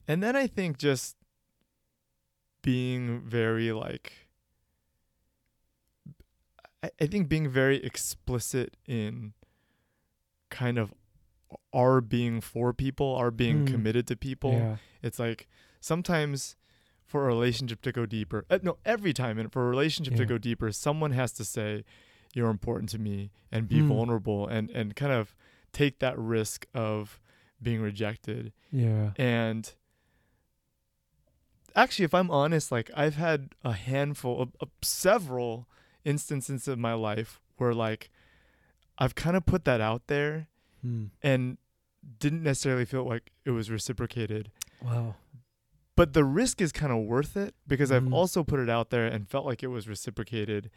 and then i think just being very like I, I think being very explicit in kind of our being for people, our being Mm. committed to people. Yeah. It's like sometimes for a relationship to go deeper, uh, no, every time, and for a relationship to go deeper, someone has to say, "You're important to me," and be Mm. vulnerable, and and kind of take that risk of being rejected Yeah. and actually if i'm honest like i've had a handful of, of several instances of my life where like i've kind of put that out there Hmm. and didn't necessarily feel like it was reciprocated Wow. but the risk is kind of worth it because Mhm. I've also put it out there and felt like it was reciprocated.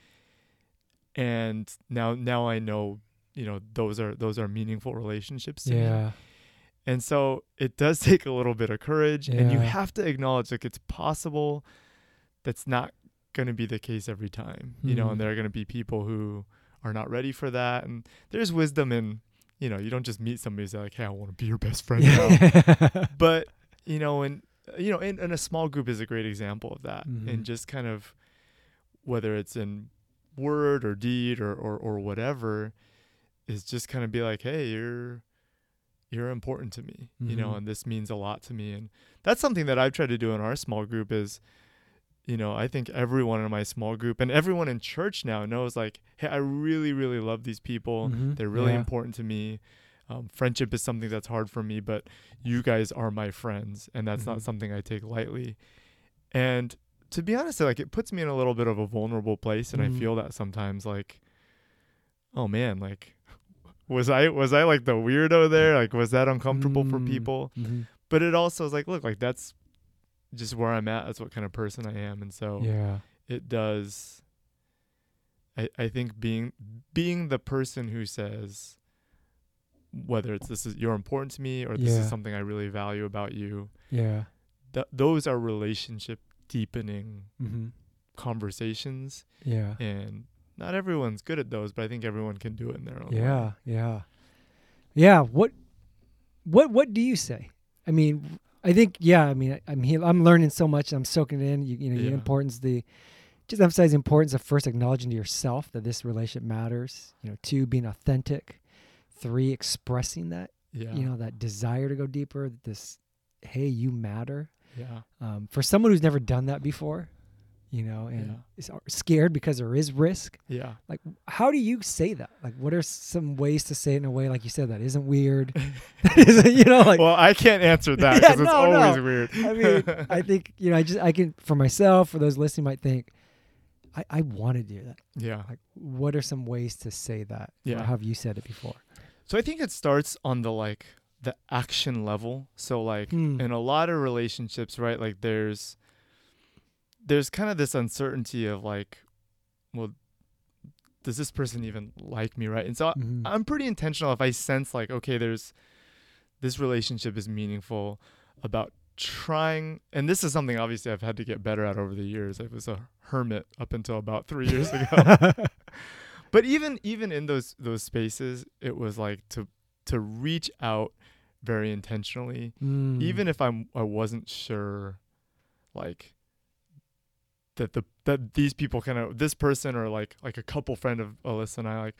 And now now I know, you know, those are those are meaningful relationships to me. Yeah. And so it does take a little bit of courage and you have to acknowledge like it's possible that's not going to be the case every time. You know, Mhm. and there are going to be people who are not ready for that and there's wisdom in, you know, you don't just meet somebody and say like, "Hey, I want to be your best friend now." But you know and you know and, and a small group is a great example of that Mhm. and just kind of whether it's in word or deed or, or or whatever is just kind of be like hey you're you're important to me you know Mhm. and this means a lot to me and that's something that i've tried to do in our small group is you know i think everyone in my small group and everyone in church now knows like hey i really really love these people Mhm. they're really Yeah. important to me. Um, friendship is something that's hard for me, but you guys are my friends, and that's Mhm. not something I take lightly. And to be honest, like it puts me in a little bit of a vulnerable place, and Mhm. I feel that sometimes, like, oh man, like, was I was I like the weirdo there? Like, was that uncomfortable for Mm. people? Mhm. But it also is like, look, like that's just where I'm at. That's what kind of person I am, and so Yeah. it does I, I think being being the person who says whether it's this is you're important to me or this Yeah. is something I really value about you Yeah. th- those are relationship deepening hmm conversations Yeah. and not everyone's good at those but I think everyone can do it in their own way. Yeah. Yeah. Yeah. What? What? What do you say? I mean, I think yeah. I mean, I, I'm he- I'm learning so much. I'm soaking it in. You, you know, the importance the just emphasize the importance of first acknowledging to yourself that this relationship matters. You know, two being authentic. Three expressing that. yeah You know, that desire to go deeper. This, hey, you matter. yeah Um, for someone who's never done that before, you know, and Yeah. scared because there is risk. yeah Like, how do you say that? Like, what are some ways to say it in a way, like you said, that isn't weird? isn't, you know, like, well I can't answer that Yeah, because it's no, always no. weird I mean, I think, you know, I just, I can, for myself, for those listening might think, I, I want to do that. yeah Like, what are some ways to say that? Yeah. Have you said it before? So I think it starts on the like the action level. So like Hmm. in a lot of relationships, right? Like there's there's kind of this uncertainty of like, well, does this person even like me, right? And so Mhm. I'm pretty intentional if I sense like, okay, there's this relationship is meaningful about trying and this is something obviously I've had to get better at over the years. I was a hermit up until about 3 years ago but even even in those those spaces it was like to to reach out very intentionally Mm. even if i'm i wasn't sure like that the that these people kind of this person or like like a couple friend of alyssa and i like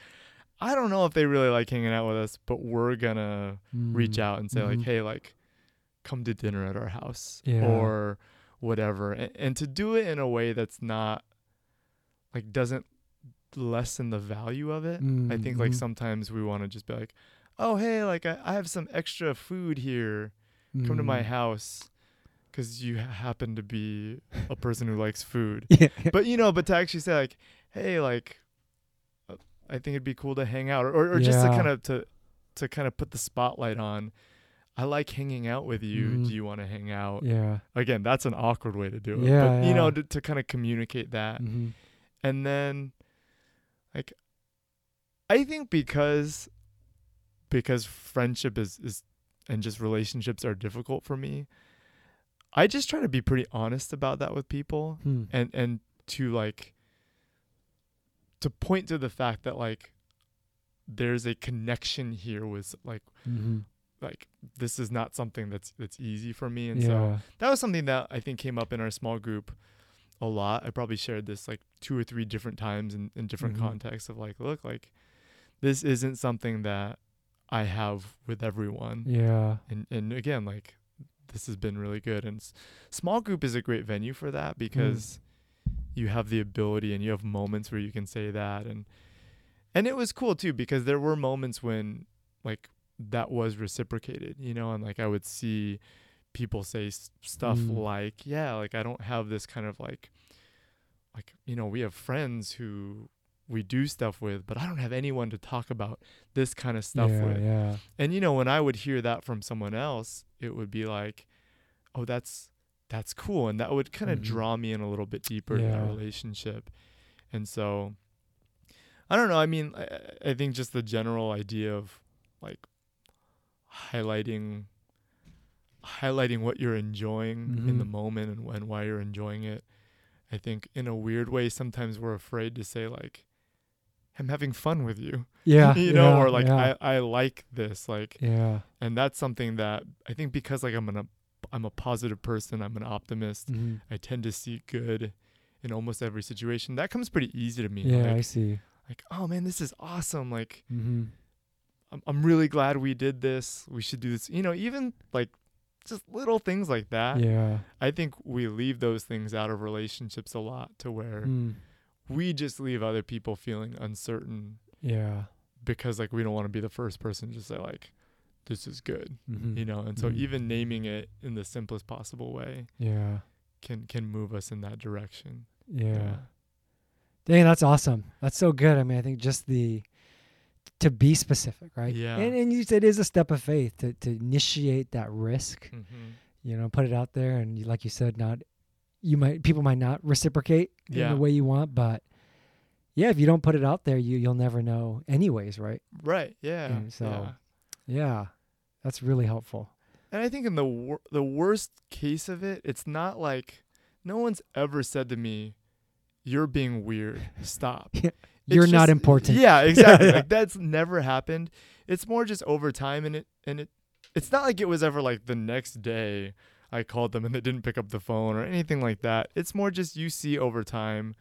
i don't know if they really like hanging out with us but we're gonna reach Mm. out and say like Mhm. hey like come to dinner at our house Yeah. or whatever and, and to do it in a way that's not like doesn't lessen the value of it i think like Mhm. sometimes we want to just be like oh hey like I, I have some extra food here come to my Mm. house because you happen to be a person who likes food. Yeah. but you know but to actually say like hey like uh, i think it'd be cool to hang out or, or, or just to kind of to to kind of put the spotlight on i like hanging out with you. Mhm. do you want to hang out? Yeah. again that's an awkward way to do it. Yeah, but you know to, to kind of communicate that. Hmm and then like i think because because friendship is is and just relationships are difficult for me i just try to be pretty honest about that with people Hmm. and and to like to point to the fact that like there's a connection here with like hmm like this is not something that's that's easy for me and Yeah. so that was something that I think came up in our small group a lot. I probably shared this like two or three different times in, in different Mhm. contexts of like, look, like this isn't something that I have with everyone. yeah. And and again, like this has been really good. And s- small group is a great venue for that because you have the ability and you have moments where you can say that and and it was cool too because there were moments when like that was reciprocated, you know, and like I would see people say s- stuff Mm. like, yeah, like I don't have this kind of like like you know, we have friends who we do stuff with, but I don't have anyone to talk about this kind of stuff yeah, with. yeah. And you know, when I would hear that from someone else, it would be like, "Oh, that's that's cool," and that would kind of Mhm. draw me in a little bit deeper to that relationship. And so, I don't know. I mean, I, I- think just the general idea of like highlighting highlighting what you're enjoying in the Mhm. moment and when why you're enjoying it. I think in a weird way, sometimes we're afraid to say like, "I'm having fun with you," Yeah. you know, yeah, or like, yeah. "I I like this," like yeah. and that's something that I think because like I'm an I'm a positive person, I'm an optimist. Mhm. I tend to see good in almost every situation. That comes pretty easy to me. Yeah, I see. like oh man, this is awesome. Like Mm-hmm. I'm I'm really glad we did this. We should do this. You know, even like just little things like that. Yeah. I think we leave those things out of relationships a lot to where Mm. We just leave other people feeling uncertain Yeah. because like we don't want to be the first person to say like this is good. Mm-hmm. you know and so Mhm. even naming it in the simplest possible way Yeah. can can move us in that direction Yeah. Dang, that's awesome. That's so good. I mean, I think just the to be specific, right? Yeah. And and you said it is a step of faith to to initiate that risk. Mhm. You know, put it out there, and like you said, not you might people might not reciprocate in the way you want, but yeah, if you don't put it out there, you you'll never know, anyways, right? right yeah And so- yeah. Yeah, that's really helpful. and i think in the wor- the worst case of it it's not like no one's ever said to me you're being weird stop It's You're not important. yeah exactly yeah. like that's never happened it's more just over time and it and it it's not like it was ever like the next day I called them and they didn't pick up the phone or anything like that. It's more just you see over time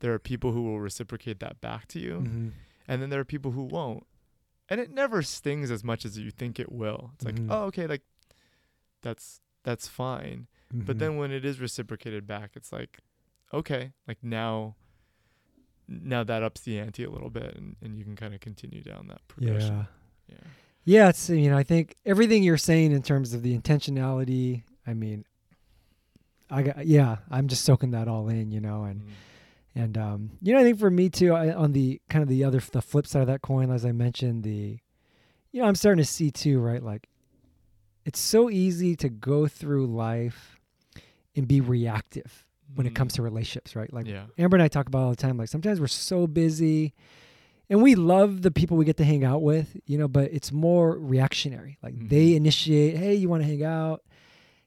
there are people who will reciprocate that back to you Mhm. and then there are people who won't. And it never stings as much as you think it will. It's like, Mhm. "Oh, okay, like that's that's fine." But Mhm. then when it is reciprocated back, it's like, "Okay, like now now that ups the ante a little bit and, and you can kind of continue down that progression." yeah. Yeah. Yeah, it's you know I think everything you're saying in terms of the intentionality. I mean, I got yeah, I'm just soaking that all in, you know, and Mm. and um, you know I think for me too, I, on the kind of the other the flip side of that coin, as I mentioned, the you know I'm starting to see too, right? Like it's so easy to go through life and be reactive when it comes Mm. to relationships, right? Like yeah. Amber and I talk about all the time. Like sometimes we're so busy and we love the people we get to hang out with, you know, but it's more reactionary. Like they Mhm. initiate, hey, you want to hang out?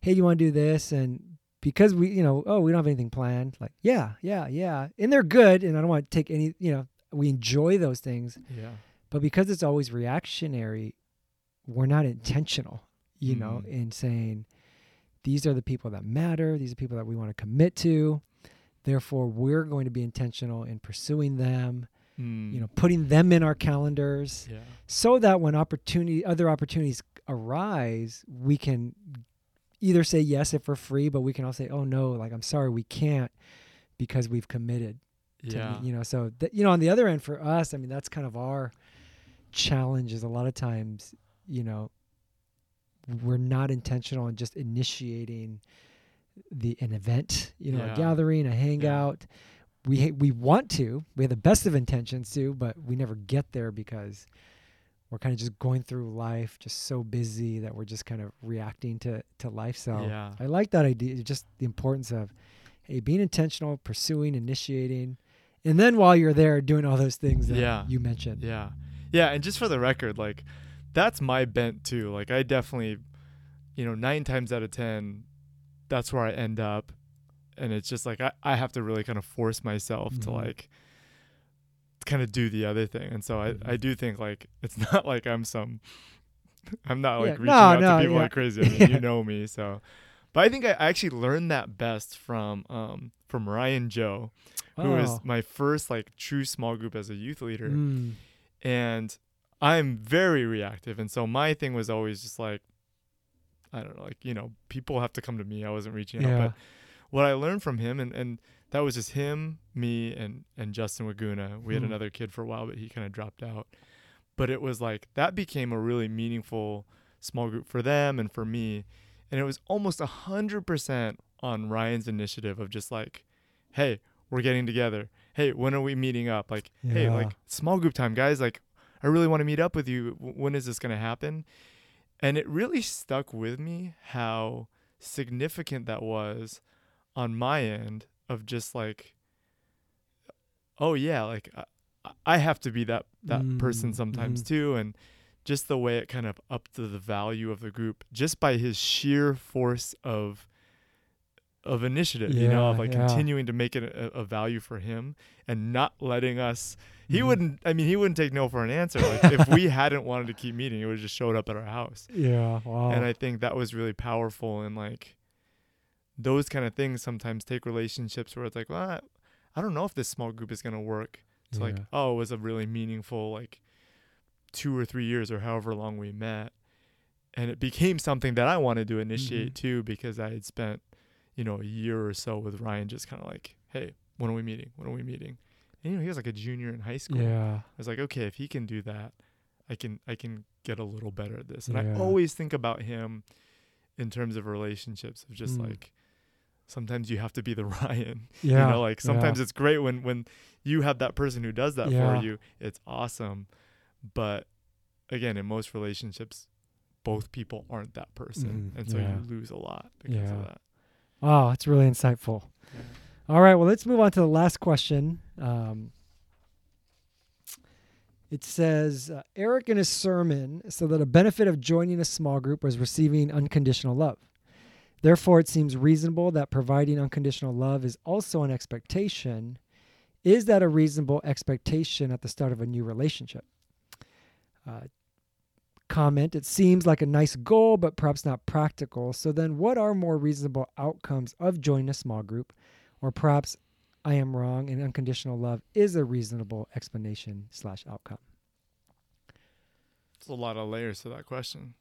Hey, you want to do this? And because we, you know, oh, we don't have anything planned. Like, yeah, yeah, yeah. And they're good. And I don't want to take any, you know, we enjoy those things. Yeah. But because it's always reactionary, we're not intentional, you know, Mm. in saying these are the people that matter. These are people that we want to commit to. Therefore, we're going to be intentional in pursuing them, Mm. you know, putting them in our calendars Yeah. so that when opportunity other opportunities arise, we can either say yes if we're free, but we can all say, "Oh no, like I'm sorry, we can't because we've committed." to Yeah. me, you know so th- you know on the other end for us i mean that's kind of our challenge is a lot of times you know we're not intentional in just initiating the an event you know Yeah. a gathering a hangout we ha- we want to we have the best of intentions to but we never get there because we're kind of just going through life just so busy that we're just kind of reacting to to life so Yeah. I like that idea. Just the importance of, hey, being intentional, pursuing, initiating, and then while you're there, doing all those things that Yeah. you mentioned. Yeah. Yeah. And just for the record, like, that's my bent too. Like, I definitely, you know, nine times out of 10, that's where I end up. And it's just like, I, I have to really kind of force myself to, Mhm. like, kind of do the other thing. And so I, Mhm. I do think, like, it's not like I'm some, I'm not like Yeah. reaching No, out no, to people yeah. like crazy. I mean, Yeah. you know me. So, but I think I actually learned that best from, um, from Ryan Joe, who was Oh. my first, like, true small group as a youth leader Mm. and I'm very reactive. And so my thing was always just like, I don't know, like, you know, people have to come to me. I wasn't reaching out. But what I learned from him, and, and that was just him, me, and, and Justin Waguna. We had Hmm. another kid for a while, but he kind of dropped out. but it was like that became a really meaningful small group for them and for me. And it was almost a hundred percent on Ryan's initiative of just like, hey, we're getting together. Hey, when are we meeting up? Like, hey, like small group time, guys. Like, I really want to meet up with you. When is this going to happen? And it really stuck with me how significant that was on my end of just like, oh yeah, like I, I have to be that that person Mm, sometimes mhm. too, and just the way it kind of upped the, the value of the group just by his sheer force of of initiative, you know, of like yeah. continuing to make it a, a value for him and not letting us. He Mhm. wouldn't. I mean, he wouldn't take no for an answer. Like if we hadn't wanted to keep meeting, it would have just showed up at our house. Yeah. Wow. And I think that was really powerful. And like those kind of things sometimes take relationships where it's like, well, I, I don't know if this small group is gonna work. It's like, oh, it was a really meaningful like two or three years or however long we met. And it became something that I wanted to initiate Mhm. too because I had spent, you know, a year or so with Ryan just kind of like, hey, when are we meeting? When are we meeting? And you know, he was like a junior in high school. yeah. I was like, okay, if he can do that, I can I can get a little better at this. And Yeah. I always think about him in terms of relationships of just Mm. like sometimes you have to be the Ryan. Yeah. You know, like yeah. sometimes it's great when when you have that person who does that Yeah. for you. It's awesome. But again, in most relationships, both people aren't that person. Mhm, And so yeah. you lose a lot because Yeah. of that. Wow, that's really insightful. All right, well, let's move on to the last question. Um, it says uh, Erik in his sermon said that a benefit of joining a small group was receiving unconditional love. Therefore, it seems reasonable that providing unconditional love is also an expectation. Is that a reasonable expectation at the start of a new relationship? Uh, comment It seems like a nice goal, but perhaps not practical. So, then what are more reasonable outcomes of joining a small group? Or perhaps I am wrong and unconditional love is a reasonable explanation slash outcome. It's a lot of layers to that question.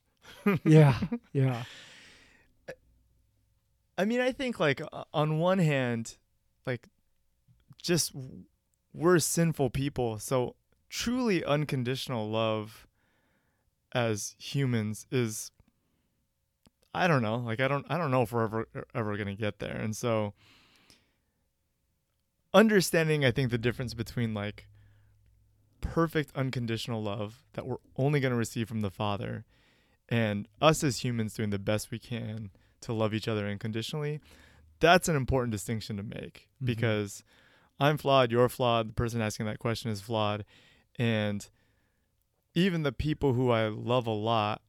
Yeah, yeah. I mean, I think like on one hand, like just we're sinful people, so truly unconditional love as humans is I don't know, like I don't I don't know if we're ever ever to get there. And so understanding I think the difference between like perfect unconditional love that we're only to receive from the Father and us as humans doing the best we can to love each other unconditionally, that's an important distinction to make Mhm. because I'm flawed, you're flawed, the person asking that question is flawed. And even the people who I love a lot,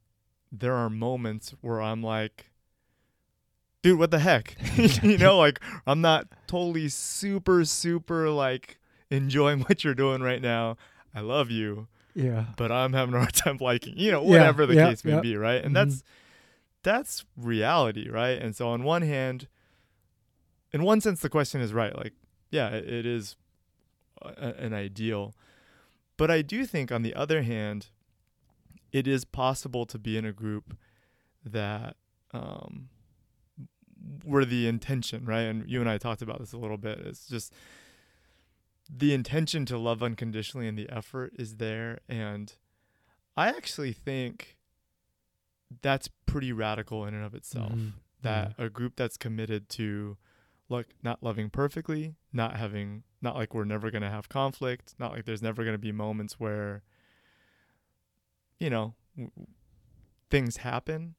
there are moments where I'm like, dude, what the heck? you know, like I'm not totally super, super like enjoying what you're doing right now. I love you Yeah. but I'm having a hard time liking, you know, Yeah, whatever the yeah, case may yeah. be, right? And Mhm. that's that's reality, right? And so on one hand, in one sense the question is right, like yeah, it, is a, an ideal. But I do think on the other hand, it is possible to be in a group that um where the intention, right? And you and I talked about this a little bit. It's just the intention to love unconditionally and the effort is there and I actually think that's pretty radical in and of itself. Mhm. That a group that's committed to look not loving perfectly, not having not like we're never going to have conflict, not like there's never going to be moments where you know, w- things happen,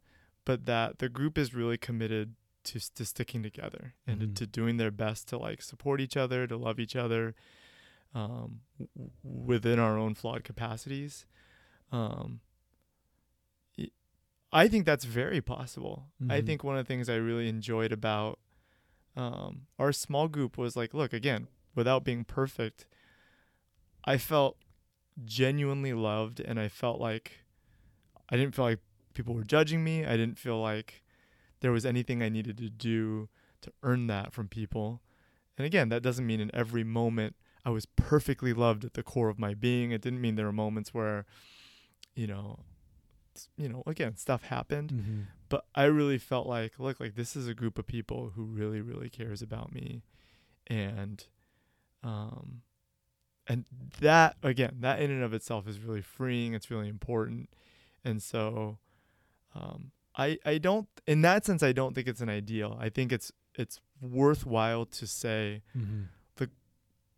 but that the group is really committed to to sticking together and Mhm. to, to doing their best to like support each other, to love each other um, w- within our own flawed capacities. Um, I think that's very possible. I Mhm. think one of the things I really enjoyed about um, our small group was like, look, again, without being perfect, I felt genuinely loved and I felt like I didn't feel like people were judging me. I didn't feel like there was anything I needed to do to earn that from people. And again, that doesn't mean in every moment I was perfectly loved at the core of my being. It didn't mean there were moments where, you know, you know, again, stuff happened, Mhm. but I really felt like, look, like this is a group of people who really, really cares about me, and, um, and that again, that in and of itself is really freeing. It's really important, and so um, I I don't in that sense I don't think it's an ideal. I think it's it's worthwhile to say Mm-hmm.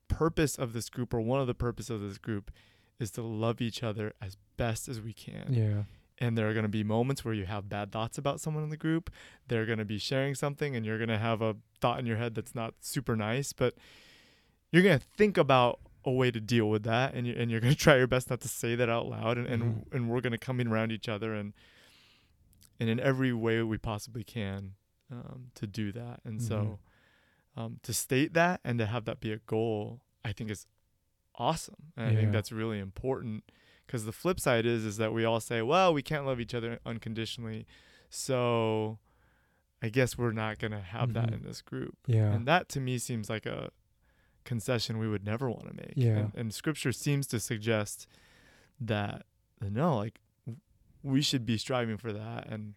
purpose of this group or one of the purpose of this group is to love each other as best as we can. Yeah. And there are going to be moments where you have bad thoughts about someone in the group. They're going to be sharing something and you're going to have a thought in your head that's not super nice, but you're going to think about a way to deal with that and you and you're going to try your best not to say that out loud and and, Mhm. and we're going to come in around each other and and in every way we possibly can um, to do that. And so um, to state that and to have that be a goal, I think is awesome. And I think that's really important because the flip side is is that we all say, well, we can't love each other unconditionally, so I guess we're not gonna have that Mhm. in this group. Yeah. And that to me seems like a concession we would never want to make. Yeah. And, and scripture seems to suggest that no, like we should be striving for that, and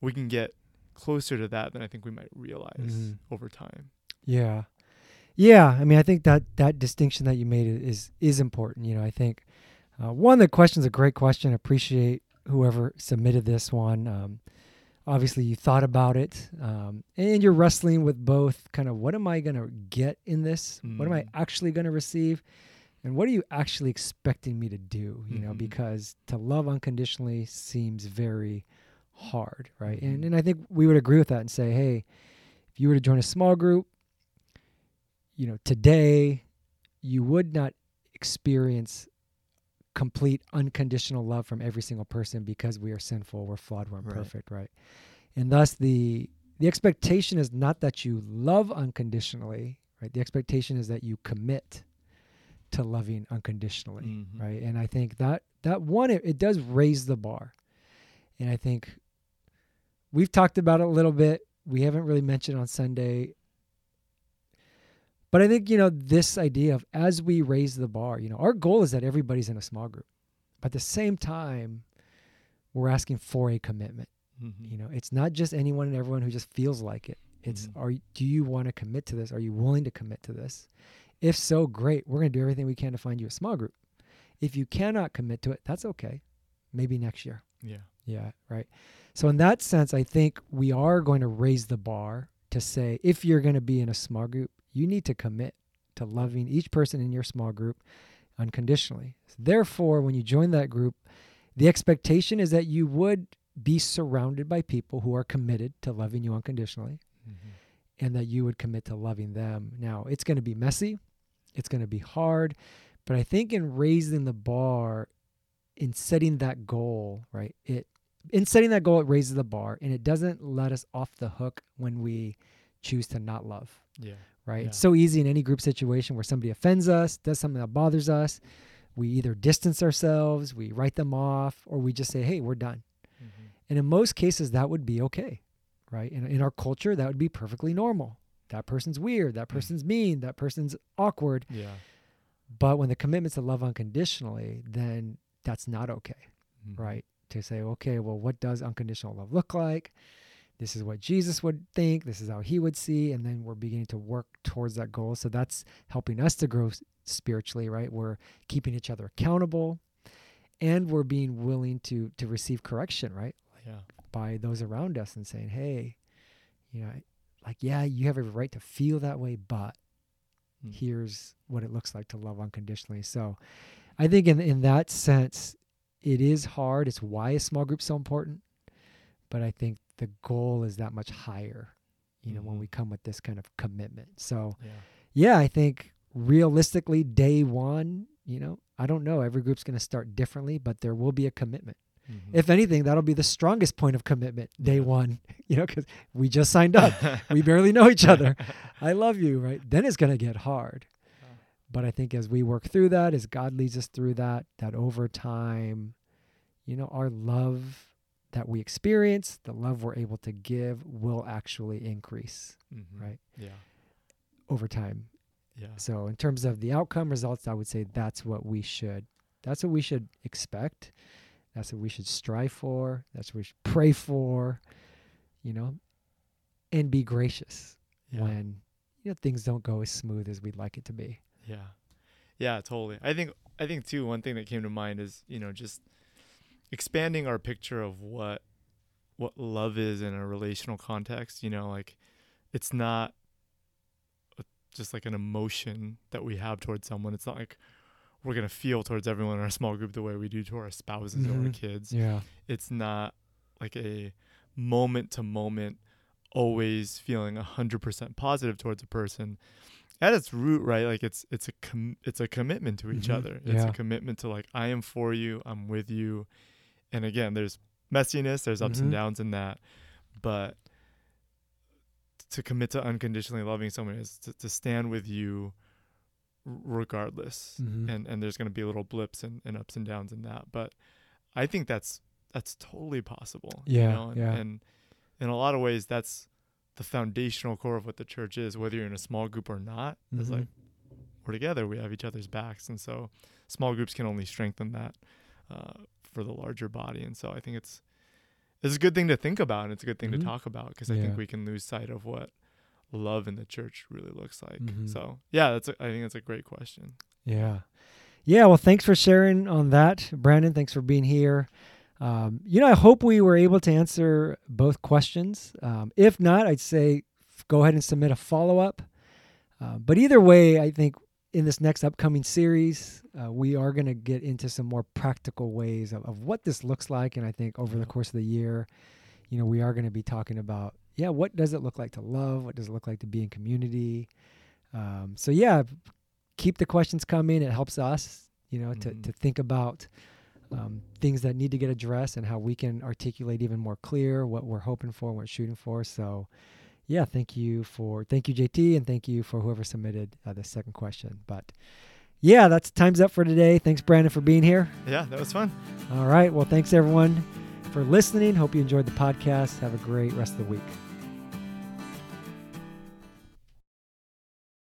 we can get closer to that than I think we might realize Mhm. over time. Yeah. Yeah, I mean, I think that that distinction that you made is is important. You know, I think uh, one the question's a great question. Appreciate whoever submitted this one. Um, obviously, you thought about it, um, and you're wrestling with both. Kind of, what am I going to get in this? What am I Mm. actually going to receive? And what are you actually expecting me to do? You know, Mhm. because to love unconditionally seems very hard, right? And Mhm. and I think we would agree with that and say, hey, if you were to join a small group, you know, today you would not experience complete unconditional love from every single person because we are sinful, we're flawed, we're imperfect, right? And thus the the expectation is not that you love unconditionally, right? The expectation is that you commit to loving unconditionally, Mhm. right? And I think that that one it, it does raise the bar. And I think we've talked about it a little bit. We haven't really mentioned on Sunday. But I think, you know, this idea of as we raise the bar, you know, our goal is that everybody's in a small group. But at the same time, we're asking for a commitment. Mhm. You know, it's not just anyone and everyone who just feels like it. It's Mhm. are do you want to commit to this? Are you willing to commit to this? If so, great. We're going to do everything we can to find you a small group. If you cannot commit to it, that's okay. Maybe next year. Yeah. Yeah, right. So in that sense, I think we are going to raise the bar to say if you're going to be in a small group, you need to commit to loving each person in your small group unconditionally. Therefore, when you join that group, the expectation is that you would be surrounded by people who are committed to loving you unconditionally Mhm. and that you would commit to loving them. Now, it's going to be messy, it's going to be hard, but I think in raising the bar, in setting that goal, right? It in setting that goal, it raises the bar and it doesn't let us off the hook when we choose to not love, Yeah. right? Yeah. It's so easy in any group situation where somebody offends us, does something that bothers us. We either distance ourselves, we write them off, or we just say, hey, we're done. Mhm. And in most cases, that would be okay, right? In, in our culture, that would be perfectly normal. That person's weird. That person's mean. That person's awkward. Yeah. But when the commitment's to love unconditionally, then that's not okay, Mhm. right? To say, okay, well, what does unconditional love look like? This is what Jesus would think. This is how he would see. And then we're beginning to work towards that goal. So that's helping us to grow spiritually, right? We're keeping each other accountable and we're being willing to to receive correction, right? Yeah. by those around us and saying, hey, you know, like, yeah, you have a right to feel that way, but Mm. here's what it looks like to love unconditionally. So I think in, in that sense, it is hard. It's why a small group's so important. But I think the goal is that much higher, you know, when we come with this kind of commitment. So Yeah. yeah, I think realistically, day one, you know, I don't know. Every group's going to start differently, but there will be a commitment Mhm. if anything, that'll be the strongest point of commitment day Yeah. one, you know, because we just signed up. we barely know each other. I love you, right? Then it's going to get hard. But I think as we work through that, as God leads us through that, that over time, you know, our love that we experience, the love we're able to give will actually increase Mhm. right. Yeah. over time. Yeah. So in terms of the outcome results, I would say that's what we should that's what we should expect. That's what we should strive for. That's what we should pray for, you know, and be gracious Yeah. when you know things don't go as smooth as we'd like it to be. Yeah. Yeah, totally. I think I think too one thing that came to mind is, you know, just expanding our picture of what what love is in a relational context, you know, like it's not just like an emotion that we have towards someone. It's not like we're going to feel towards everyone in our small group the way we do to our spouses or our Mhm. kids. Yeah. It's not like a moment to moment always feeling 100% positive towards a person at its root right like it's it's a com- it's a commitment to each Mhm. other it's Yeah. a commitment to like i am for you i'm with you and again there's messiness there's ups Mhm. and downs in that but to commit to unconditionally loving someone is to, to stand with you regardless Mhm. and and there's going to be little blips and, and ups and downs in that but i think that's that's totally possible Yeah, you know? and, yeah. and in a lot of ways that's the foundational core of what the church is whether you're in a small group or not it's Mhm. like we're together we have each other's backs and so small groups can only strengthen that uh, for the larger body and so i think it's it's a good thing to think about and it's a good thing Mhm. to talk about because i Yeah. think we can lose sight of what love in the church really looks like Mhm. so yeah that's a, i think that's a great question Yeah. Yeah. Well, thanks for sharing on that, Brandon. Thanks for being here. Um, you know, I hope we were able to answer both questions. Um, if not, I'd say go ahead and submit a follow up. Uh, but either way, I think in this next upcoming series, uh, we are going to get into some more practical ways of, of what this looks like. And I think over the course of the year, you know, we are going to be talking about, yeah, what does it look like to love? What does it look like to be in community? Um, so, yeah, keep the questions coming. It helps us, you know, to, Mhm. to think about um, things that need to get addressed and how we can articulate even more clear what we're hoping for, what we're shooting for. So, yeah, thank you for thank you JT and thank you for whoever submitted uh, the second question. But yeah, that's time's up for today. Thanks Brandon for being here. yeah that was fun All right, well, thanks everyone for listening. Hope you enjoyed the podcast. Have a great rest of the week.